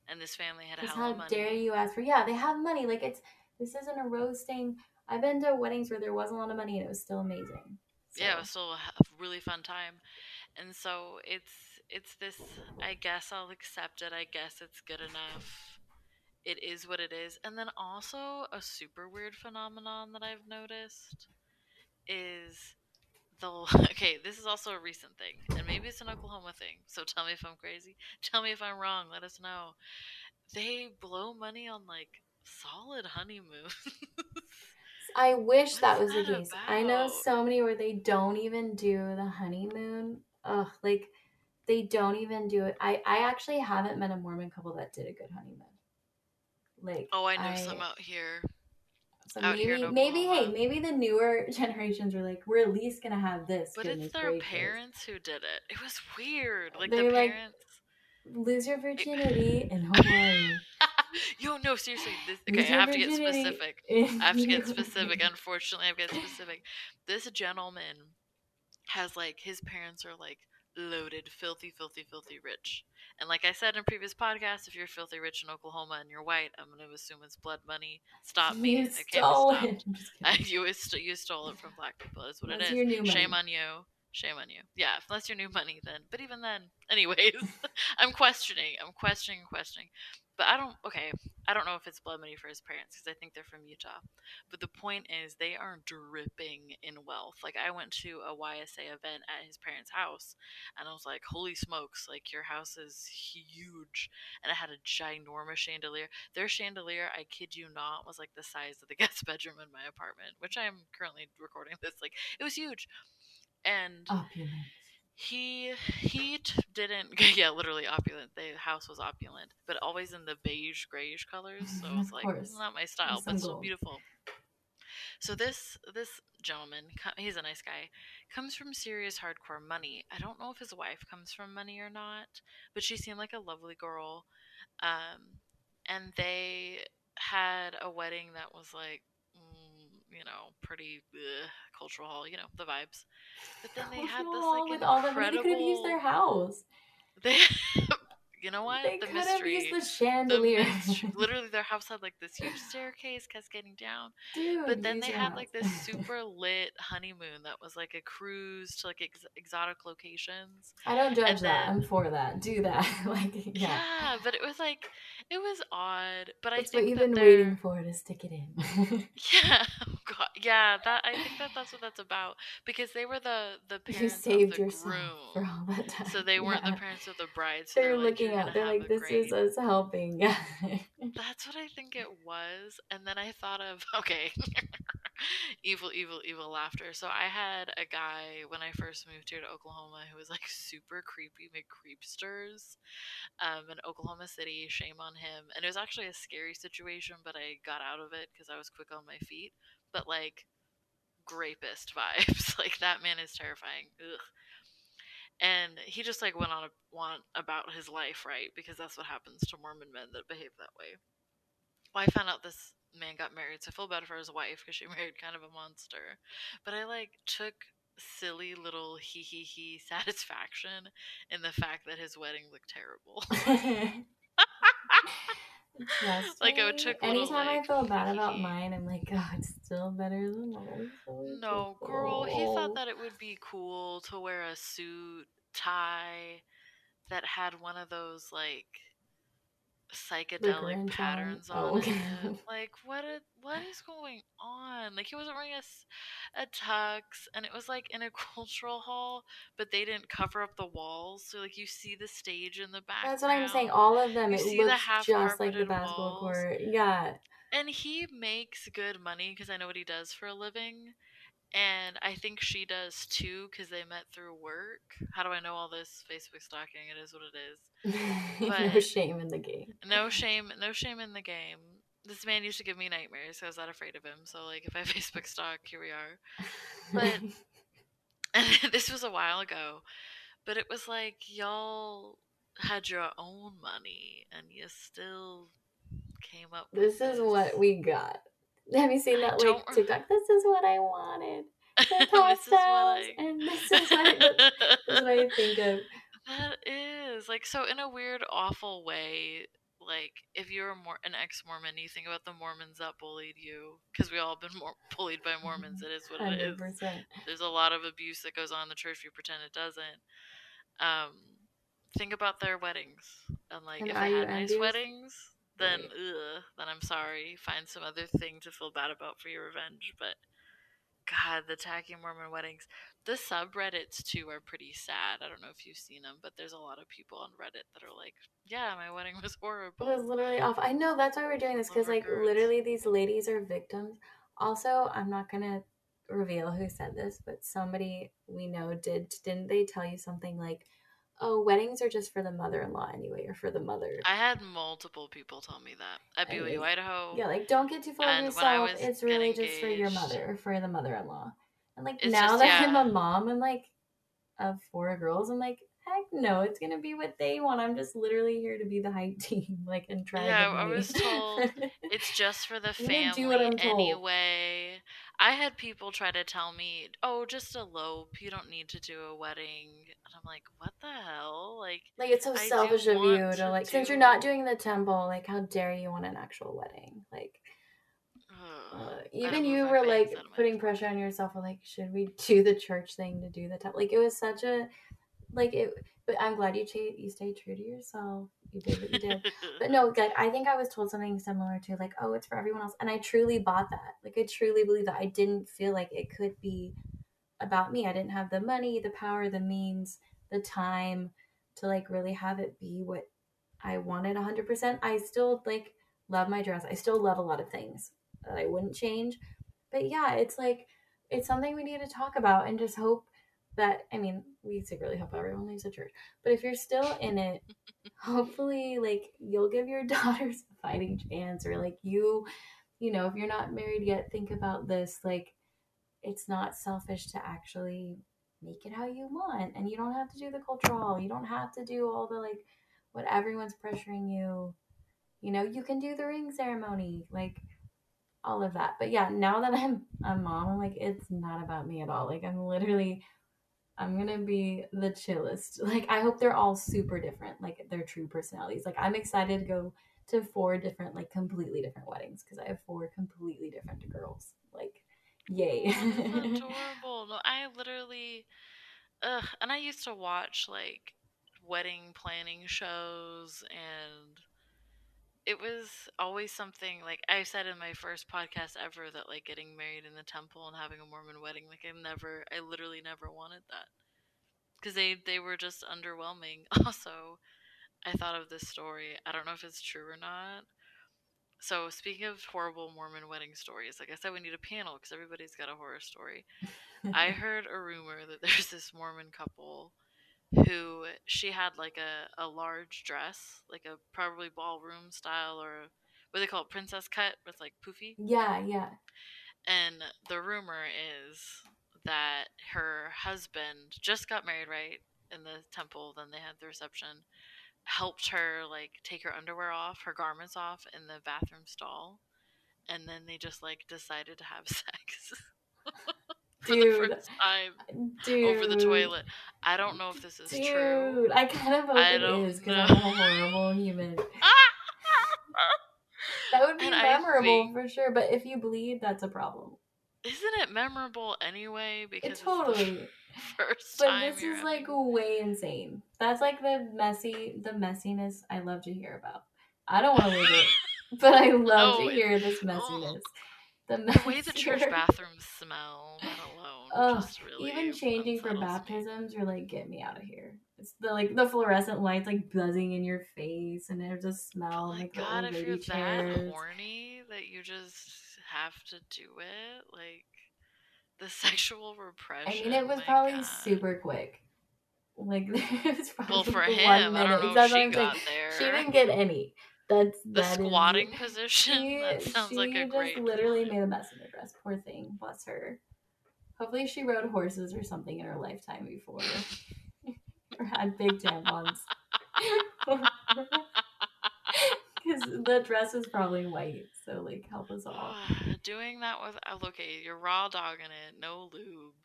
B: And this family had a hell
A: how
B: of money.
A: dare you ask for? Yeah, they have money. Like it's this isn't a roasting. I've been to weddings where there wasn't a lot of money and it was still amazing.
B: yeah, it was still a really fun time. And so it's it's this I guess I'll accept it. I guess it's good enough. It is what it is. And then also a super weird phenomenon that I've noticed is the okay, this is also a recent thing. And maybe it's an Oklahoma thing. So tell me if I'm crazy. Tell me if I'm wrong. Let us know. They blow money on like solid honeymoons.
A: I wish that was the
B: that
A: case. I know so many where they don't even do the honeymoon. Ugh, like they don't even do it. I I actually haven't met a Mormon couple that did a good honeymoon. Like
B: oh, I know some out here.
A: So
B: out here
A: maybe
B: in
A: maybe hey maybe the newer generations were like we're at least gonna have this.
B: But it's their
A: gracious.
B: parents who did it. It was weird. Like
A: They're
B: the
A: like-
B: parents.
A: Lose your virginity in Hawaii.
B: Yo, no, seriously. This, okay, I have to get specific. I have to get specific. Unfortunately, I have to get specific. This gentleman has like his parents are like loaded, filthy, filthy, filthy rich. And like I said in previous podcasts, if you're filthy rich in Oklahoma and you're white, I'm gonna assume it's blood money. Stop me.
A: You stole it. I'm just
B: I,
A: kidding.
B: you, st- you stole it from black people. Is what
A: That's
B: it is. Shame
A: money.
B: on you. Shame on you. Yeah, if that's your new money, then. But even then, anyways, I'm questioning. I'm questioning, questioning. But I don't. Okay, I don't know if it's blood money for his parents because I think they're from Utah. But the point is, they are dripping in wealth. Like I went to a YSA event at his parents' house, and I was like, "Holy smokes! Like your house is huge." And it had a ginormous chandelier. Their chandelier, I kid you not, was like the size of the guest bedroom in my apartment, which I'm currently recording this. Like it was huge, and oh,
A: Opulence.
B: He he t- didn't yeah literally opulent. The house was opulent, but always in the beige grayish colors. So I was like,
A: course.
B: it's not my style, but
A: so
B: beautiful. So this this gentleman, he's a nice guy, comes from serious hardcore money. I don't know if his wife comes from money or not, but she seemed like a lovely girl. Um, and they had a wedding that was like, you know, pretty ugh, cultural hall, you know, the vibes. But then they had this
A: Cultural
B: like
A: with all the. They could have used their house.
B: They, you know what?
A: They
B: the
A: could have
B: mystery.
A: used the
B: the
A: chandelier.
B: mystery. Literally, their house had like this huge staircase cascading down.
A: Dude,
B: But then they had like this super lit honeymoon that was like a cruise to like ex- exotic locations.
A: I don't judge
B: and
A: that.
B: then-
A: I'm for that. Do that. like,
B: Yeah.
A: yeah.
B: but it was like it was odd. But I
A: That's
B: think
A: what you've
B: that
A: been waiting for to stick it in.
B: yeah, oh God, yeah. That I think that that's what that's about because they were the the
A: you
B: parents
A: saved
B: of the
A: yourself for
B: groom,
A: all that time.
B: so they weren't
A: Yeah.
B: the parents of the bride. So
A: They're
B: like,
A: looking
B: "You're
A: out.
B: gonna
A: They're like, this
B: great
A: is us helping. Yeah.
B: That's what I think it was. And then I thought of okay, evil, evil, evil laughter. So I had a guy when I first moved here to Oklahoma who was like super creepy, made creepsters um, in Oklahoma City. Shame on him. And it was actually a scary situation, but I got out of it because I was quick on my feet. But like grapist vibes. like that man is terrifying. Ugh. And he just like went on a, want about his life, right? Because that's what happens to Mormon men that behave that way. Well, I found out this man got married, so I feel bad for his wife because she married kind of a monster. But I like took silly little hee hee hee satisfaction in the fact that his wedding looked terrible. Like I would little,
A: anytime I feel bad about mine, I'm like, oh, it's still better than mine.
B: No, girl, he
A: oh."
B: thought that it would be cool to wear a suit, tie that had one of those like psychedelic
A: Grinch on?
B: patterns
A: Oh,
B: on
A: okay.
B: it. Like what i- what is going on? Like he wasn't wearing a tux and it was like in a cultural hall, but they didn't cover up the walls. So like you see the stage in the back.
A: That's what I'm saying. All of them,
B: You
A: it
B: see the
A: looks just like the basketball
B: walls?
A: court. Yeah.
B: and he makes good money because I know what he does for a living. And I think she does too because they met through work. How do I know all this? Facebook stalking. It is what it is.
A: no shame in the game.
B: No shame. No shame in the game. This man used to give me nightmares. So I was not afraid of him. So like, if I Facebook stalk, here we are. But- this was a while ago, but it was like y'all had your own money and you still came up. with
A: this is what we got. Have you seen that like TikTok? This is what I wanted. The
B: this is what
A: pastels,
B: I.
A: and this is what, this is what I think of.
B: That is like so in a weird, awful way. Like if you're a Mor- an ex-Mormon, you think about the Mormons that bullied you, because we all been more bullied by Mormons. It is what it
A: Hundred
B: is. There's a lot of abuse that goes on in the church. We pretend it doesn't. Um, think about their weddings, and like
A: And
B: if they had nice
A: envious?
B: weddings, then ugh, then I'm sorry. Find some other thing to feel bad about for your revenge. But God, the tacky Mormon weddings. The subreddits too are pretty sad. I don't know if you've seen them, but there's a lot of people on Reddit that are like, "Yeah, my wedding was horrible."
A: It was literally off. I know that's why we're doing this because, like, literally, these ladies are victims. Also, I'm not gonna reveal who said this, but somebody we know did. Didn't they tell you something like, "Oh, weddings are just for the mother-in-law anyway, or for the mother"?
B: I had multiple people tell me that at
A: I
B: BYU,
A: was-
B: Idaho.
A: Yeah, like don't get too full of
B: And when I
A: yourself. It's really
B: getting
A: just for your mother, or for the mother-in-law. And like now
B: just-
A: that I'm a mom, I'm like of four girls. I'm like, heck no, it's gonna be what they want. I'm just literally here to be the hype team, like and try.
B: To
A: Yeah,
B: I was told It's just for the family
A: do what I'm told.
B: anyway. I had people try to tell me, "Oh, just elope. You don't need to do a wedding." And I'm like, "What the hell?" Like,
A: like it's so
B: I
A: selfish of you to
B: to
A: like since you're not doing the temple, like how dare you want an actual wedding? Like uh, even you were like
B: out of my
A: putting pressure on yourself. Like, should we do the church thing to do the temple? Like it was such a like it. But I'm glad you cha- you stayed true to yourself. You did what you did. But no, like I think I was told something similar to like, oh, it's for everyone else, and I truly bought that. Like I truly believe that. I didn't feel like it could be about me. I didn't have the money, the power, the means, the time to like really have it be what I wanted 100%. I still like love my dress. I still love a lot of things that I wouldn't change. But yeah, it's like it's something we need to talk about and just hope that I mean, we secretly hope everyone leaves the church. But if you're still in it, hopefully like you'll give your daughters a fighting chance or like you you know if you're not married yet think about this like it's not selfish to actually make it how you want and you don't have to do the cultural you don't have to do all the like what everyone's pressuring you you know you can do the ring ceremony like all of that but yeah now that i'm a mom i'm like it's not about me at all like i'm literally I'm gonna be the chillest. Like I hope they're all super different, like their true personalities. Like I'm excited to go to four different, like completely different weddings because I have four completely different girls. Like, yay!
B: Adorable. No, I literally, ugh, and I used to watch like wedding planning shows, and it was always something like I said in my first podcast ever that like getting married in the temple and having a Mormon wedding, like I never, I literally never wanted that because they they were just underwhelming. Also, I thought of this story. I don't know if it's true or not. so speaking of horrible Mormon wedding stories, like I said, we need a panel because everybody's got a horror story. I heard a rumor that there's this Mormon couple who she had like a, a large dress, like a probably ballroom style or what they call it, princess cut with like poofy.
A: yeah, yeah.
B: And the rumor is that her husband just got married, right, in the temple, then they had the reception, helped her like take her underwear off, her garments off in the bathroom stall, and then they just like decided to have sex. For the
A: Dude.
B: first time
A: Dude.
B: over the toilet. I don't know if this is
A: Dude,
B: true.
A: I kind of hope
B: I
A: it because. I'm a horrible human. That would be
B: And
A: memorable
B: think-
A: for sure, but if you bleed, that's a problem.
B: Isn't it memorable anyway? Because
A: It totally.
B: first
A: But this is like
B: having-
A: way insane. That's like the messy, the messiness I love to hear about. I don't want to live it, but I love
B: No,
A: to hear this oh. messiness. The,
B: the way the church bathrooms smell,
A: Ugh,
B: just really
A: Even changing for
B: me.
A: baptisms, you're like, get me out of here. It's the like the fluorescent lights like buzzing in your face, and there's a smell
B: oh
A: like, like
B: God, if you're
A: chairs.
B: that horny that you just have to do it, like the sexual repression.
A: I mean, it was probably
B: God.
A: super quick. Like it was probably
B: Well, for
A: one
B: him, I
A: minute.
B: don't know
A: That's
B: if she got there.
A: She didn't get any. That's
B: the
A: that is-
B: squatting position.
A: She,
B: that sounds like
A: she
B: a
A: just
B: great.
A: literally
B: time.
A: made a mess in her dress. Poor thing. Bless her. Hopefully, she rode horses or something in her lifetime before, or had big tampons. Because the dress is probably white, so like help us all.
B: Doing that with uh, okay, you're raw dogging it, no lube,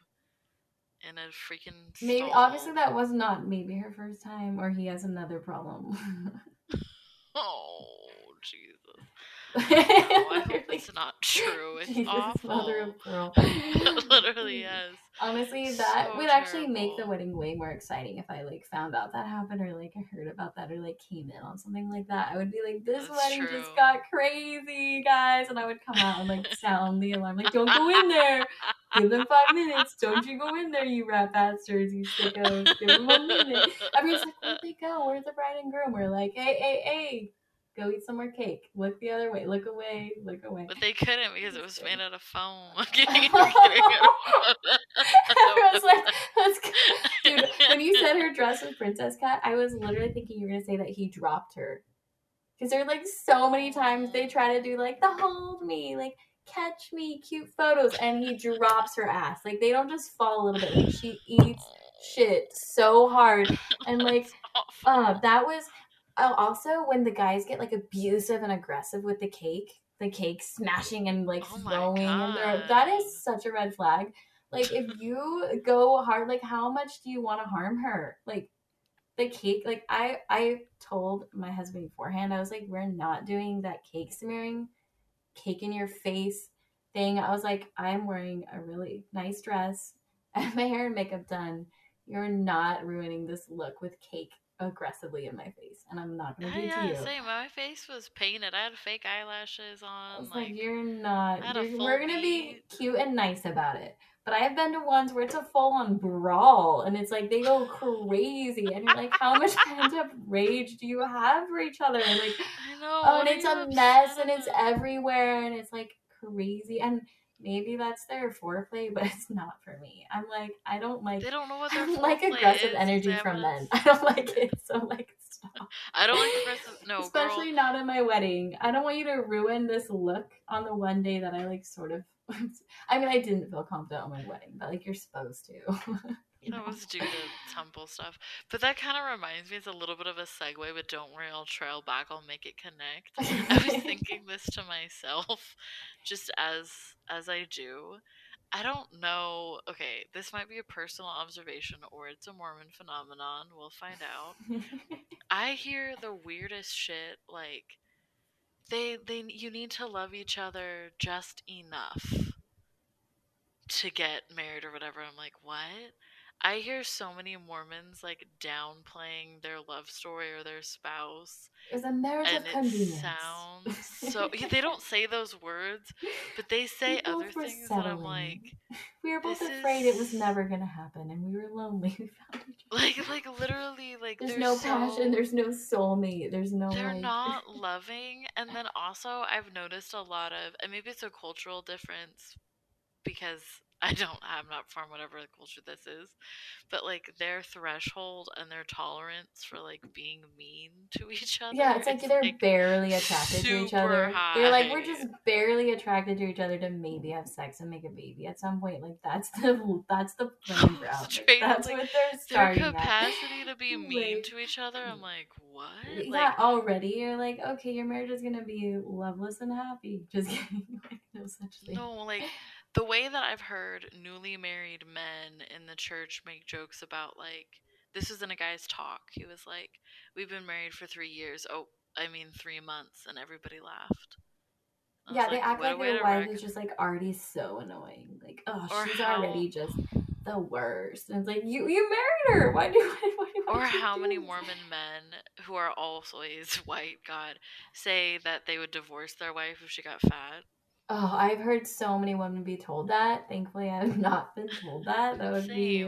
B: in a freaking.
A: Maybe
B: stall.
A: obviously that was not maybe her first time, or he has another problem.
B: Oh Jesus! Oh, I hope it's not true. It's
A: Jesus,
B: awful.
A: mother of pearl.
B: it literally is.
A: Honestly, that
B: So
A: would actually make the wedding way more exciting if I like found out that happened or like I heard about that or like came in on something like that. I would be like, this
B: That's
A: wedding
B: true.
A: just got crazy, guys, and I would come out and like sound the alarm, like, don't go in there. Give them five minutes. Don't you go in there, you rat bastards, you sickos. Give them one minute. Everyone's like, where'd they go? Where's the bride and groom? We're like, hey, hey, hey, go eat some more cake. Look the other way. Look away. Look away.
B: But they couldn't because it was made out of foam.
A: Everyone's like, let's go. Dude, when you said her dress was princess cut, I was literally thinking you were gonna say that he dropped her. Because there are like so many times they try to do like the hold me, like catch me, cute photos, and he drops her ass. Like they don't just fall a little bit. Like she eats shit so hard, and like uh, that was uh, also when the guys get like abusive and aggressive with the cake, the cake smashing and like
B: Oh
A: throwing, and that is such a red flag. Like if you go hard, like how much do you want to harm her? Like the cake, like I I told my husband beforehand, I was like, we're not doing that cake smearing, cake in your face thing. I was like, I'm wearing a really nice dress. I have my hair and makeup done. You're not ruining this look with cake aggressively in my face, and I'm not gonna do it
B: yeah,
A: to you.
B: same. My face was painted. I had fake eyelashes on.
A: like,
B: Like,
A: you're not.
B: I had a
A: you're- we're gonna be cute and nice about it. But I have been to ones where it's a full on brawl, and it's like they go crazy, and you're like, how much pent up rage do you have for each other? And like,
B: I know.
A: oh, and it's a mess, and it's everywhere, and it's like crazy, and maybe that's their foreplay, but it's not for me. I'm like, I don't like.
B: They don't know what
A: I
B: their
A: don't like aggressive
B: is,
A: energy from men. I don't like it. So like, stop.
B: I don't like aggressive. No,
A: Especially
B: girl.
A: not at my wedding. I don't want you to ruin this look on the one day that I like sort of. I mean, I didn't feel confident on my wedding, but like you're supposed to.
B: You know, it was due to temple stuff. But that kind of reminds me, it's a little bit of a segue, but don't worry, I'll trail back, I'll make it connect. I was thinking this to myself, just as as I do. I don't know. Okay, this might be a personal observation or it's a Mormon phenomenon. We'll find out. I hear the weirdest shit like they they you need to love each other just enough to get married or whatever. I'm like, "What?" I hear so many Mormons like downplaying their love story or their spouse.
A: It was a marriage
B: and
A: of convenience.
B: it sounds so yeah, they don't say those words, but they say
A: We
B: other things that I'm like
A: we were both afraid it was never gonna happen, and we were lonely. We found each other.
B: like like literally like
A: There's no
B: so-
A: passion. There's no soulmate. There's no.
B: they're
A: like...
B: not loving and then also i've noticed a lot of and maybe it's a cultural difference because i don't i'm not from whatever culture this is but like their threshold and their tolerance for like being mean to each other
A: Yeah, it's like they're barely attracted to each other.
B: super
A: They're like we're just barely attracted to each other to maybe have sex and make a baby at some point. Like that's the that's the frame for out.
B: Straight up,
A: That's
B: like,
A: what they're
B: their
A: starting at.
B: capacity to be mean
A: Like-
B: to each other i'm like what
A: Yeah,
B: like
A: already you're like, okay, your marriage is gonna be loveless and happy. Just kidding. like, no such thing.
B: No, like the way that I've heard newly married men in the church make jokes about like this was in a guy's talk. He was like, "We've been married for three years. Oh, I mean three months," and everybody laughed.
A: Yeah, they act
B: "What a
A: like their wife is just like already so annoying. Like, oh,
B: Or
A: she's
B: how-
A: already just the worst. And it's like you you married her. Why do why, why, why
B: Or how many
A: this?
B: Mormon men who are always white, God, say that they would divorce their wife if she got fat?
A: Oh, I've heard so many women be told that. Thankfully, I have not been told that. That would be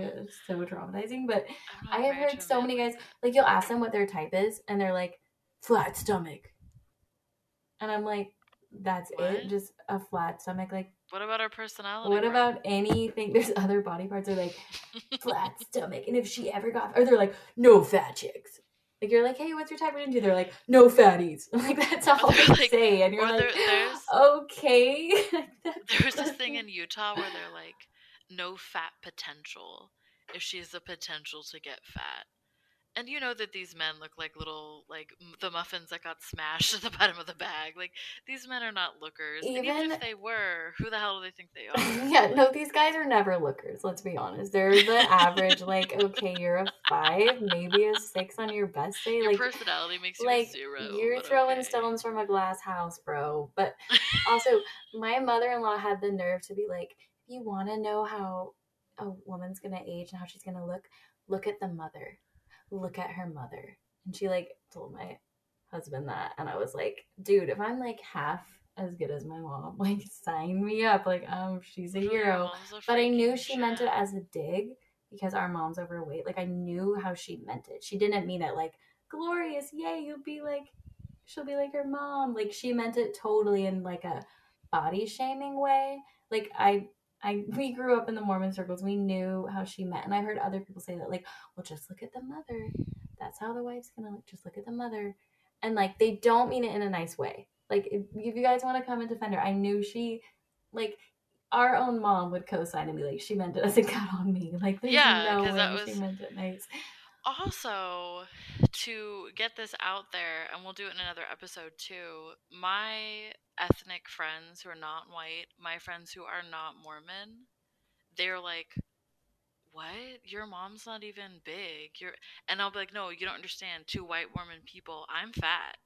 A: so traumatizing. But I have heard so
B: man
A: many guys like you'll ask them what their type is, and they're like flat stomach, and I'm like, that's
B: What?
A: it, just a flat stomach. Like,
B: What about our personality?
A: what about anything? There's other body parts that are like flat stomach, and if she ever got, or they're like no fat chicks. Like you're like, hey, what's your type of into? They're like, no fatties. Like that's all
B: they're like-
A: say, and you're like,
B: there- there's-
A: okay.
B: There was this thing in Utah where they're like, no fat potential if she has the potential to get fat. And you know that these men look like little, like m- the muffins that got smashed at the bottom of the bag. Like, these men are not lookers. and even
A: Even-
B: if they were, who the hell do they think they are?
A: yeah, no, these guys are never lookers. Let's be honest. They're the average. Like, okay, you're a five, maybe a six on your best day.
B: Your
A: Like,
B: personality makes you
A: like
B: a zero.
A: you're throwing
B: okay.
A: stones from a glass house, bro. But also, my mother-in-law had the nerve to be like, "If you want to know how a woman's gonna age and how she's gonna look, look at the mother. Look at her mother." And she like told my husband that, and I was like, "Dude, if I'm like half as good as my mom, like sign me up. Like, um, she's a hero."
B: a
A: But I knew she meant it as a dig because our mom's overweight. Like I knew how she meant it. She didn't mean it like glorious, yay, you'll be like she'll be like her mom. Like she meant it totally in like a body shaming way. Like I I we grew up in the Mormon circles. We knew how she met, And I heard other people say that like, well just look at the mother. That's how the wife's gonna look. Just look at the mother. And like they don't mean it in a nice way. Like if, if you guys want to come and defend her, I knew she like our own mom would co-sign and be like, she meant it as a cut on me. Like, there's
B: Yeah,
A: no way
B: that
A: she meant it nice.
B: Also, to get this out there, and we'll do it in another episode too, my ethnic friends who are not white, my friends who are not Mormon, they're like, What? Your mom's not even big. You're and I'll be like, No, you don't understand. Two white Mormon people, I'm fat.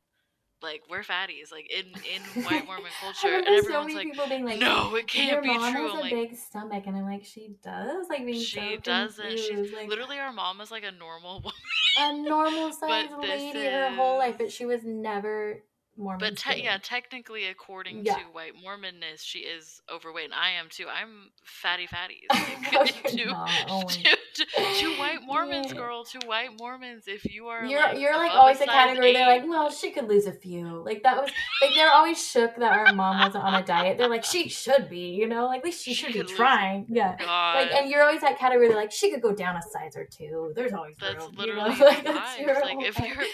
B: Like we're fatties, like in in white Mormon culture, and
A: so
B: everyone's
A: many
B: like,
A: people being like,
B: "No, it can't be
A: mom
B: true."
A: has
B: I'm
A: a
B: like,
A: big stomach, and I'm like, she does. Like being
B: she
A: so
B: doesn't. She's
A: like
B: literally our mom is like a normal woman.
A: a normal sized lady her whole life, but she was never Mormon.
B: But te- yeah, technically, according
A: Yeah.
B: to white Mormonness, she is overweight, and I am too. I'm fatty fatties.
A: No,
B: Like,
A: not. Oh my-
B: two white Mormons, girl. Two white Mormons. If you are,
A: You're
B: like,
A: you're like always a
B: size
A: category. They're like, well, she could lose a few. Like that was like they're always shook that our mom wasn't on a diet. They're like, she should be, you know, like at least she,
B: She
A: should be trying. Yeah.
B: God,
A: Like and you're always that category. They're like, she could go down a size or two. There's always
B: that's
A: room.
B: literally
A: you know? like, that's your
B: Like if you're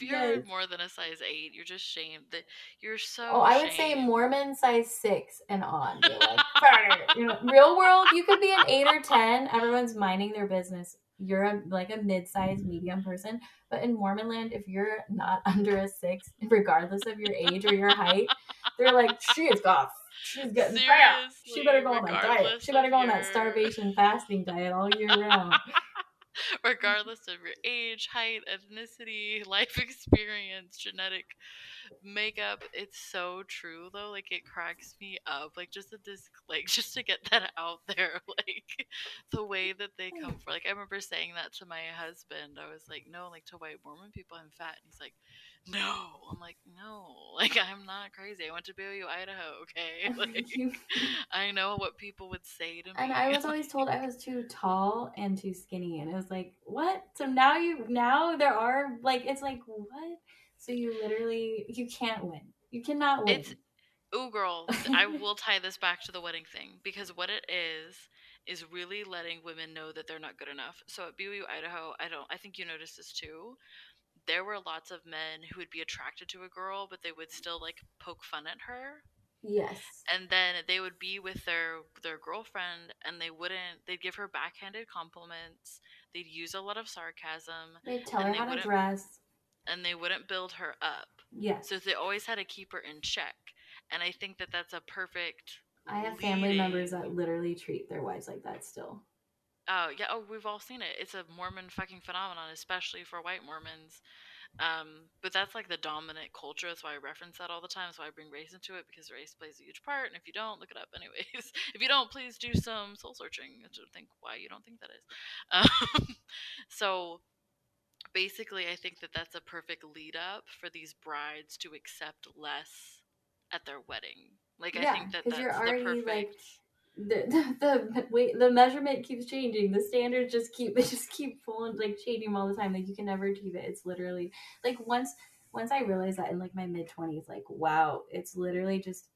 B: if you're
A: Yes.
B: more than a size eight, you're just shamed. That you're oh, so.
A: Oh, I would say. Mormon size six and on. Like, you know, real world, you could be an eight or ten. Everyone's minding their business. You're a, like a mid-sized, medium person. But in Mormon land, if you're not under a six, regardless of your age or your height, they're like, she's got, she's getting fat. She better go on that diet. She better go on that starvation fasting diet all year round.
B: regardless of your age, height, ethnicity, life experience, genetic makeup. It's so true though. Like it cracks me up. Like just a disc like just to get that out there. Like the way that they come mm. for like I remember saying that to my husband. I was like, No, like to white Mormon people I'm fat and he's like, No. I'm like, No, like I'm not crazy. I went to BYU Idaho, okay? Like I know what people would say to me.
A: And I was always told I was too tall and too skinny and it was like, What? So now you now there are like it's like what? So you literally you can't win. You cannot win.
B: It's ooh girl, I will tie this back to the wedding thing because what it is is really letting women know that they're not good enough. So at BYU Idaho, I don't I think you noticed this too. There were lots of men who would be attracted to a girl, but they would still like poke fun at her.
A: Yes.
B: And then they would be with their their girlfriend and they wouldn't they'd give her backhanded compliments. They'd use a lot of sarcasm.
A: They'd tell her how to dress
B: and they wouldn't build her up.
A: Yes.
B: So they always had to keep her in check. And I think that that's a perfect.
A: I have leading... family members that literally treat their wives like that still.
B: Oh yeah, oh we've all seen it. It's a Mormon fucking phenomenon, especially for white Mormons. Um, but that's like the dominant culture. That's why I reference that all the time. That's why I bring race into it because race plays a huge part. And if you don't, look it up anyways. if you don't, please do some soul searching to think why you don't think that is. Um, so basically, I think that that's a perfect lead up for these brides to accept less at their wedding. Like yeah, I think that that's you're already the perfect. Like,
A: the, the wait the measurement keeps changing the standards just keep they just keep pulling like changing all the time like you can never achieve it it's literally like once once i realized that in like my mid 20s like wow it's literally just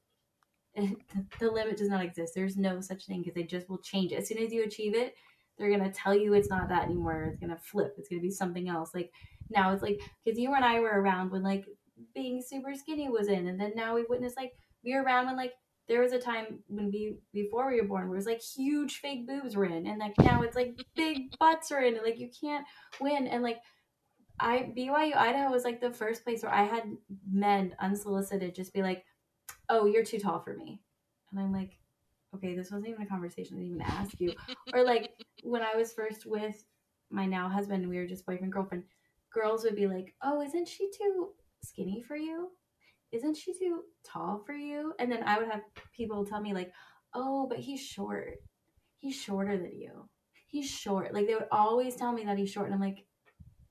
A: it, the, the limit does not exist there's no such thing because they just will change it as soon as you achieve it they're gonna tell you it's not that anymore. It's gonna flip. It's gonna be something else. Like now, it's like because you and I were around when like being super skinny was in, and then now we witness like we're around when like there was a time when we before we were born where it was like huge fake boobs were in, and like now it's like big butts are in, and like you can't win. And like I BYU Idaho was like the first place where I had men unsolicited just be like, "Oh, you're too tall for me," and I'm like, okay, this wasn't even a conversation. I didn't even ask you. or like when I was first with my now husband, we were just boyfriend girlfriend. Girls would be like, "Oh, isn't she too skinny for you? Isn't she too tall for you?" And then I would have people tell me like, "Oh, but he's short. He's shorter than you. He's short." Like they would always tell me that he's short, and I'm like,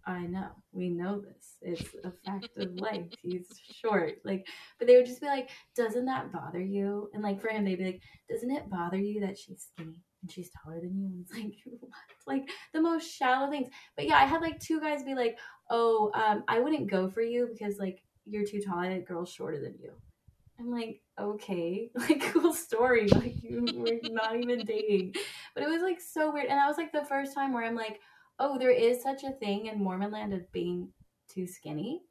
A: I know. We know this. It's a fact of life. He's short. Like, but they would just be like, doesn't that bother you? And like for him, they'd be like, doesn't it bother you that she's skinny and she's taller than you? And it's like, what? Like the most shallow things. But yeah, I had like two guys be like, oh, um, I wouldn't go for you because like you're too tall. I had a girl shorter than you. I'm like, okay, like cool story. Like you were not even dating. But it was like so weird. And that was like the first time where I'm like, oh, there is such a thing in Mormon land of being too skinny.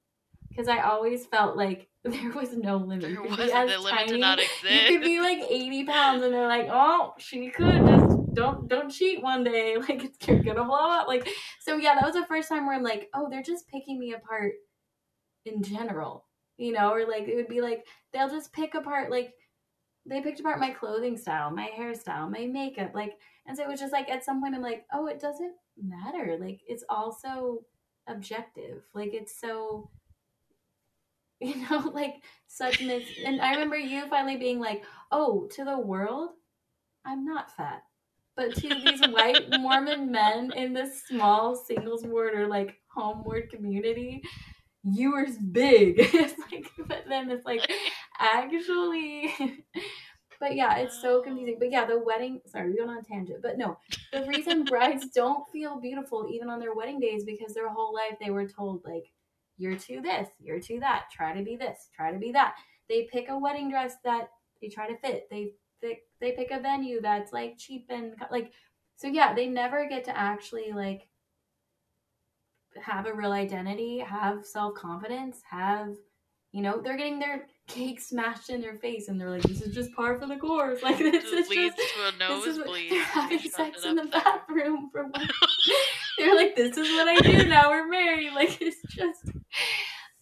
A: Because I always felt like there was no limit. There wasn't the limit tiny, to not exist. You could be like 80 pounds, and they're like, oh, she could just don't don't cheat one day. Like it's you're gonna blow up. Like so, yeah, that was the first time where I'm like, oh, they're just picking me apart in general, you know, or like it would be like they'll just pick apart like they picked apart my clothing style, my hairstyle, my makeup, like, and so it was just like at some point I'm like, oh, it doesn't matter. Like it's also objective. Like it's so you know, like such mis and I remember you finally being like, Oh, to the world, I'm not fat. But to these white Mormon men in this small singles ward or like home ward community, you are big. it's like but then it's like actually but yeah, it's so confusing. But yeah, the wedding, sorry, we're going on a tangent. But no, the reason brides don't feel beautiful even on their wedding days because their whole life they were told, like, you're to this, you're to that, try to be this, try to be that. They pick a wedding dress that they try to fit. They pick, they pick a venue that's like cheap and like, so yeah, they never get to actually like have a real identity, have self confidence, have, you know, they're getting their cake smashed in their face, and they're like, "This is just par for the course." Like this is just
B: to a nosebleed.
A: They're having sex in the bathroom From they're like, "This is what I do now. We're married." Like it's just.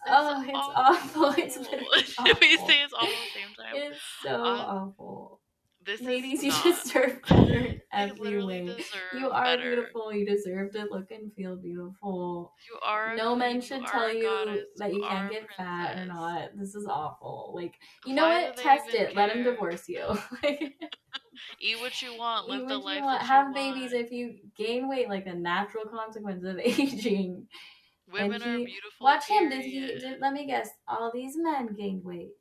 A: oh, it's awful. awful. It's literally
B: awful. we say it's awful at the same time?
A: It's so uh, awful.
B: This
A: Ladies,
B: is
A: you
B: not.
A: deserve better in
B: You.
A: You are
B: better.
A: beautiful. You deserve to look and feel beautiful.
B: You are.
A: No
B: queen,
A: men should tell you
B: goddess,
A: that you
B: are
A: can't get fat or not. This is awful. Like, you know
B: Why
A: what? Test it. Let him divorce you. like,
B: Eat what you want. Live the life
A: you want.
B: that
A: Have
B: you
A: babies
B: want.
A: if you gain weight, like a natural consequence of aging.
B: Women are beautiful.
A: Watch him. Did he? Did, let me guess. All these men gained weight.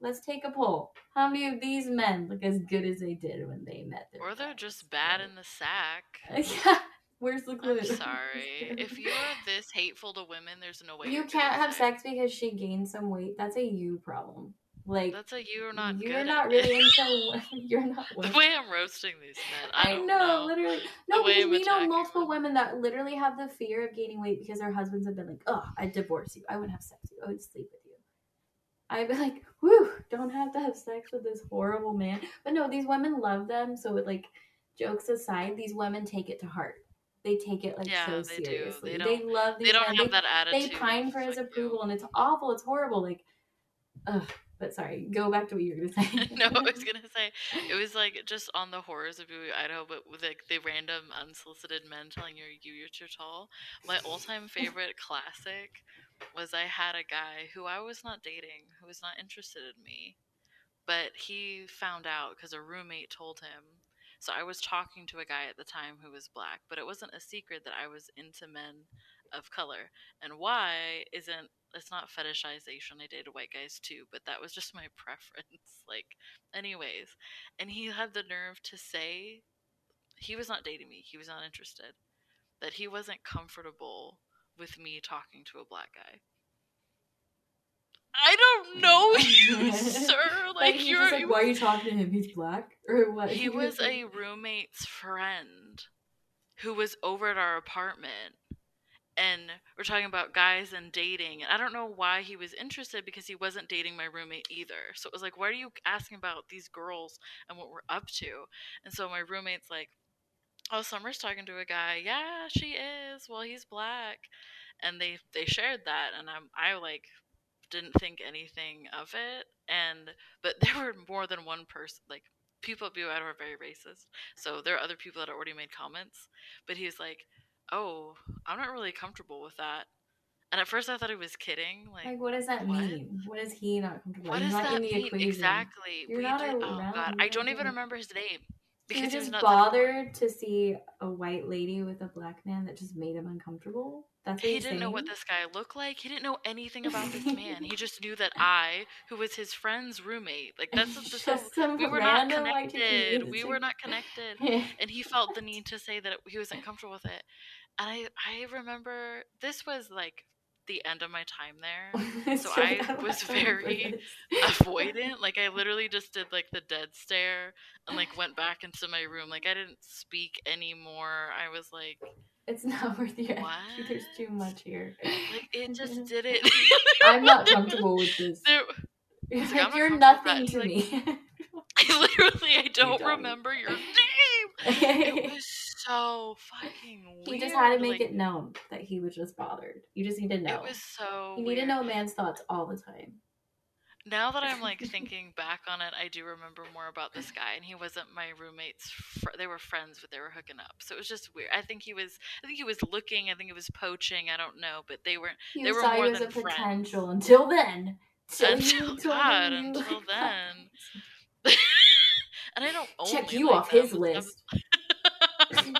A: Let's take a poll. How many of these men look as good as they did when they met their?
B: Or they're
A: wives?
B: just bad in the sack.
A: yeah. Where's the clue?
B: I'm sorry. if you are this hateful to women, there's no way
A: you
B: you're
A: can't have sex because she gained some weight, that's a you problem. Like
B: That's a you're not
A: you're not really
B: it.
A: into. You're not.
B: the way I'm roasting these men, I,
A: I
B: don't
A: know, literally. No, because we know multiple
B: them.
A: women that literally have the fear of gaining weight because their husbands have been like, "Oh, I'd divorce you. I wouldn't have sex with you. I would sleep with you." I'd be like, "Whew, don't have to have sex with this horrible man." But no, these women love them. So, with like jokes aside, these women take it to heart. They take it like
B: Yeah,
A: so
B: they do.
A: seriously.
B: They
A: They, love these
B: They don't
A: men.
B: have
A: They-
B: that attitude.
A: they pine for his
B: you.
A: approval, and it's awful. It's horrible. Like, ugh. But sorry, go back to what you were gonna say.
B: no, I was gonna say it was like just on the horrors of BYU, Idaho, but with like the random unsolicited men telling you you you're too tall. My all-time favorite classic was I had a guy who I was not dating, who was not interested in me, but he found out because a roommate told him. So I was talking to a guy at the time who was black, but it wasn't a secret that I was into men of color. And why isn't it's not fetishization. I dated white guys too, but that was just my preference. Like, anyways, and he had the nerve to say he was not dating me. He was not interested. That he wasn't comfortable with me talking to a black guy. I don't know you, sir.
A: Like,
B: Like you're.
A: like, why are you talking to him? He's black or what?
B: he was a roommate's friend who was over at our apartment and we're talking about guys and dating and i don't know why he was interested because he wasn't dating my roommate either so it was like why are you asking about these girls and what we're up to and so my roommate's like oh summer's talking to a guy yeah she is well he's black and they they shared that and i'm i like didn't think anything of it and but there were more than one person like people at BYU are very racist so there are other people that already made comments but he was like oh i'm not really comfortable with that and at first i thought he was kidding like,
A: Like, what does that
B: what?
A: mean? What is he not comfortable?
B: what does that mean
A: equation.
B: exactly
A: You're
B: we
A: not
B: did oh god i don't even remember his name because he was
A: just
B: not that important.
A: bothered to see a white lady with a black man that just made him uncomfortable. That's what
B: he didn't know what this guy looked like. He didn't know anything about this man. He just knew that I, who was his friend's roommate, like that's just,
A: some
B: we were not
A: random white chick he
B: connected. We were not connected, and he felt the need to say that he wasn't comfortable with it. And I, I remember this was like the end of my time there. So I was very. Avoidant, like I literally just did like the dead stare and like went back into my room. Like I didn't speak anymore. I was like,
A: It's not worth your energy. There's too much here.
B: like it just didn't.
A: I'm not comfortable with this.
B: There,
A: You're,
B: like,
A: like, you're nothing to
B: that.
A: me.
B: literally, I don't,
A: don't.
B: remember your name. It was so fucking weird.
A: he just had to make
B: like,
A: it known that he was just bothered. You just need to know.
B: It was so.
A: you need to know a man's thoughts all the time.
B: Now that I'm like thinking back on it, I do remember more about this guy, and he wasn't my roommate's. Fr- they were friends, but they were hooking up. So it was just weird. I think he was. I think he was looking. I think he was poaching. I don't know, but they weren't.
A: He
B: They were more
A: you as a
B: than friends.
A: potential until then.
B: Until God,
A: you
B: until then. and I don't
A: Check you off his list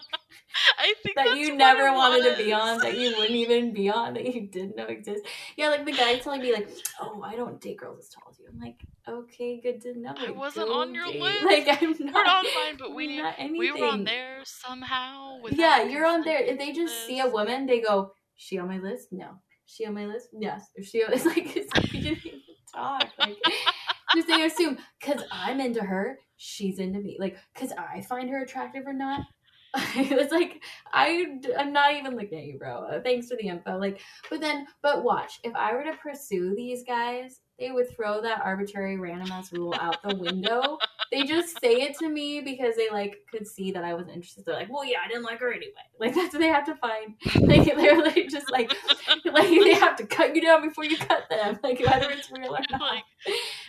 B: I think
A: that you never wanted to be on, that you wouldn't even be on, that you didn't know exist. Yeah, like the guy telling me like, "Oh, I don't date girls as tall as you." I'm like, "Okay, good to know."
B: I wasn't on your
A: date."
B: list.
A: Like I'm not.
B: We're on mine, but we
A: not
B: we were on there somehow.
A: Yeah, you're on there. If they just see a woman, they go, "She on my list? No. She on my list? Yes." Or she? On... It's like it's like you didn't even talk. Like just they assume because I'm into her, she's into me. Like because I find her attractive or not. it's like I I'm not even looking at you, bro. Uh, Thanks for the info. Like, but then, but watch. If I were to pursue these guys, they would throw that arbitrary random ass rule out the window. they just say it to me because they like could see that I was interested. They're like, well, yeah, I didn't like her anyway. Like that's what they have to find. Like they're like just like like they have to cut you down before you cut them. Like whether it's real or not.
B: Like,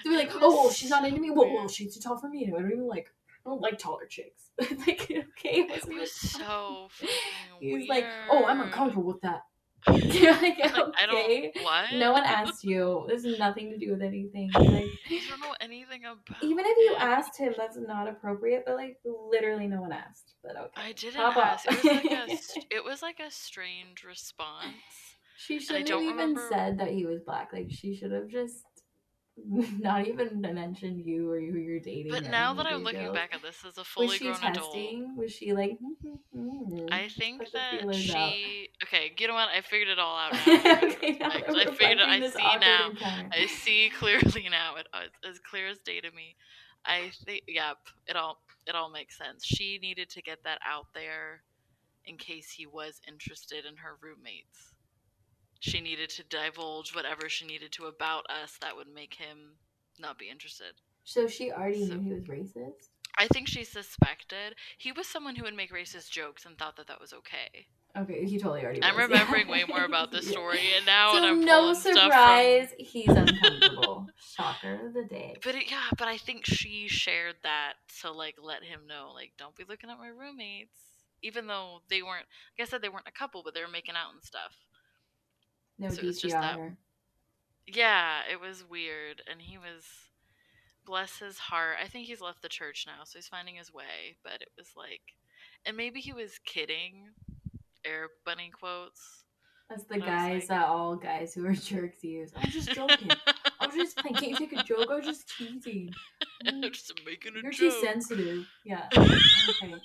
A: They'll be like, oh, well, she's not into me. Well, well, she's too tall for me. I don't even like. Her." I don't like taller chicks. like, okay,
B: it was so He's
A: like, oh, I'm uncomfortable with that. You're like, okay.
B: I don't what?
A: No one asked you. This has nothing to do with anything. Like,
B: you don't know anything about.
A: Even if you asked him, that's not appropriate. But like, literally, no one asked. But okay.
B: I didn't Pop ask. It was, like a, it was like a strange response.
A: She should have even remember... said that he was black. Like she should have just not even mentioned you or who you're dating.
B: But now that I'm looking back at this as a fully grown
A: testing?
B: adult,
A: was she like? Mm-hmm,
B: I think that she. Out. Okay, you know what? I figured it all out. Okay, now I, I figured. It, I see now. Encounter. I see clearly now. It, uh, it's as clear as day to me. I think. Yep. It all. It all makes sense. She needed to get that out there, in case he was interested in her roommates she needed to divulge whatever she needed to about us that would make him not be interested.
A: So she already so, knew he was racist?
B: I think she suspected. He was someone who would make racist jokes and thought that that was okay.
A: Okay, he totally already.
B: I'm remembering way more about the story, and now
A: so
B: I'm
A: no surprise, from... he's uncomfortable. Shocker of the day.
B: But it, yeah, but I think she shared that to like let him know, like, don't be looking at my roommates, even though they weren't. Like I said, they weren't a couple, but they were making out and stuff.
A: No so DTR. That,
B: yeah, it was weird, and he was bless his heart. I think he's left the church now, so he's finding his way. But it was like, and maybe he was kidding, air bunny quotes.
A: That's the guys like, that all guys who are jerks use. I'm just joking. I'm just playing. Can't you take a joke? I was just teasing.
B: I'm mm. just making a
A: You're
B: joke.
A: You're too sensitive. Yeah. Okay.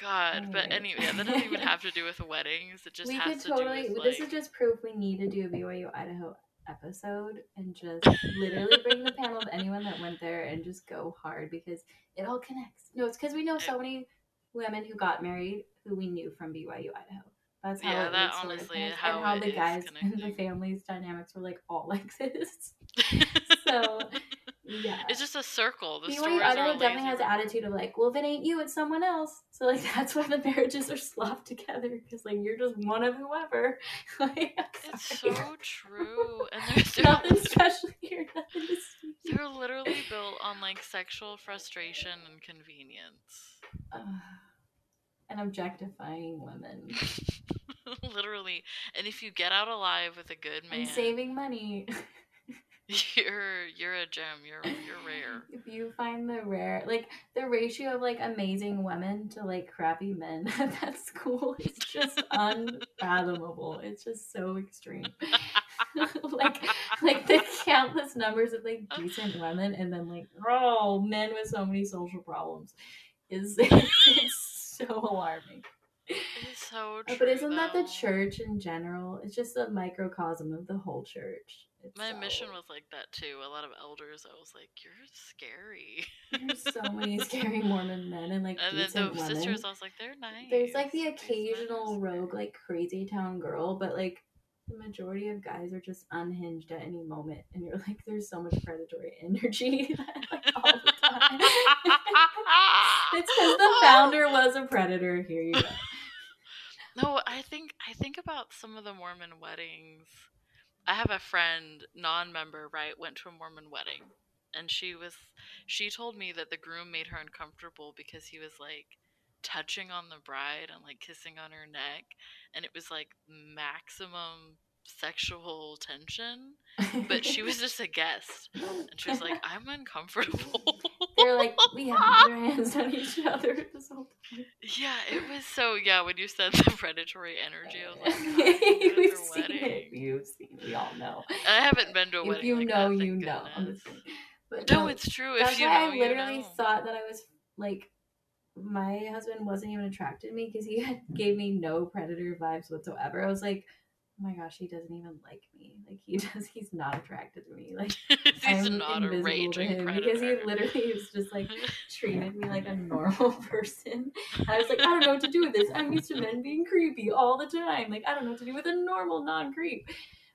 B: God, but anyway, yeah, that doesn't even have to do with weddings. It just we has
A: could totally.
B: With,
A: this is just proof we need to do a BYU Idaho episode and just literally bring the panel of anyone that went there and just go hard because it all connects. No, it's because we know so many women who got married who we knew from BYU Idaho. That's how
B: yeah,
A: it
B: that honestly how
A: and how
B: the
A: guys
B: connected.
A: and the families dynamics were like all like this. so yeah.
B: It's just a circle. The
A: BYU
B: Idaho
A: definitely has an attitude of like, well, if it ain't you, it's someone else. So like that's why the marriages are slopped together because like you're just one of whoever. like,
B: it's so true, and there's
A: nothing special here. Nothing to
B: They're literally built on like sexual frustration and convenience.
A: Uh, and objectifying women.
B: literally, and if you get out alive with a good man,
A: and saving money.
B: You're you're a gem. You're you're rare.
A: If you find the rare, like the ratio of like amazing women to like crappy men at that school is just unfathomable. It's just so extreme. like like the countless numbers of like decent women and then like oh men with so many social problems is it's so alarming.
B: It's so true,
A: But isn't
B: though.
A: that the church in general? It's just a microcosm of the whole church.
B: My mission was like that too. A lot of elders, I was like, "You're scary."
A: There's so many scary Mormon men and like
B: and then the
A: women.
B: sisters, I was like, "They're nice."
A: There's like the occasional rogue, like crazy town girl, but like the majority of guys are just unhinged at any moment, and you're like, "There's so much predatory energy like, all the time." it's because the founder was a predator. Here you go.
B: No, I think I think about some of the Mormon weddings I have a friend, non-member, right, went to a Mormon wedding, and she was she told me that the groom made her uncomfortable because he was like touching on the bride and like kissing on her neck, and it was like maximum sexual tension, but she was just a guest, and she was like, "I'm uncomfortable."
A: They're like, we have their hands on each other this whole time.
B: Yeah, it was so. Yeah, when you said the predatory energy, I was like,
A: "We've seen wedding. it. You've seen. It. We all know."
B: I haven't been to a
A: if
B: wedding.
A: you
B: like
A: know,
B: that,
A: you know.
B: But no, no, it's true.
A: That's
B: you
A: why
B: know,
A: I literally
B: you know.
A: thought that I was like my husband wasn't even attracted to me because he had, gave me no predator vibes whatsoever. I was like, oh my gosh, he doesn't even like me. Like he does, he's not attracted to me. Like
B: he's
A: I'm
B: not a
A: him
B: predator.
A: because he literally was just like treated me like a normal person. And I was like, I don't know what to do with this. I'm used to men being creepy all the time. Like I don't know what to do with a normal non creep.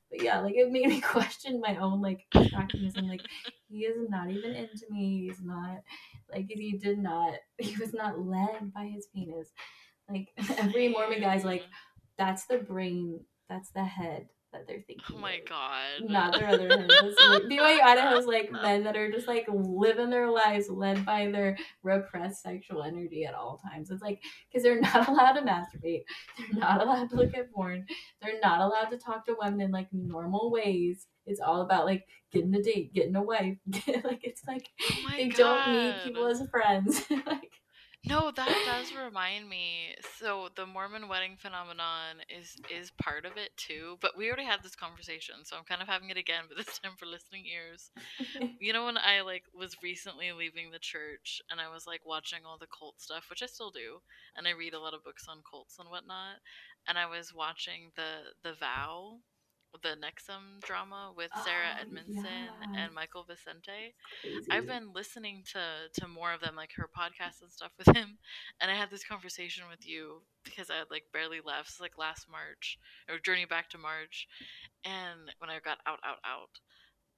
A: But yeah, like it made me question my own like attractiveness. I'm like, he is not even into me. He's not like he did not. He was not led by his penis. Like every Mormon guy's like, that's the brain that's the head. that they're oh thinking.
B: Oh my
A: of.
B: god.
A: Not their other. Like, BYU Idaho's like men that are just like living their lives led by their repressed sexual energy at all times. It's like because they're not allowed to masturbate, they're not allowed to look at porn, they're not allowed to talk to women in like normal ways. It's all about like getting a date, getting a wife. like it's like
B: Oh
A: they
B: god.
A: don't need people as friends. like
B: No, that does remind me. So the Mormon wedding phenomenon is is part of it too. But we already had this conversation, so I'm kind of having it again, but this time for listening ears. You know when I like was recently leaving the church and I was like watching all the cult stuff, which I still do, and I read a lot of books on cults and whatnot, and I was watching the the vow, the NXIVM drama with Sarah
A: Oh,
B: Edmondson
A: yeah.
B: and Michael Vicente.
A: crazy.
B: I've been listening to to more of them, like her podcast and stuff with him, and I had this conversation with you because I had like barely left, it's like last March or Journey Back to March, and when I got out, out, out,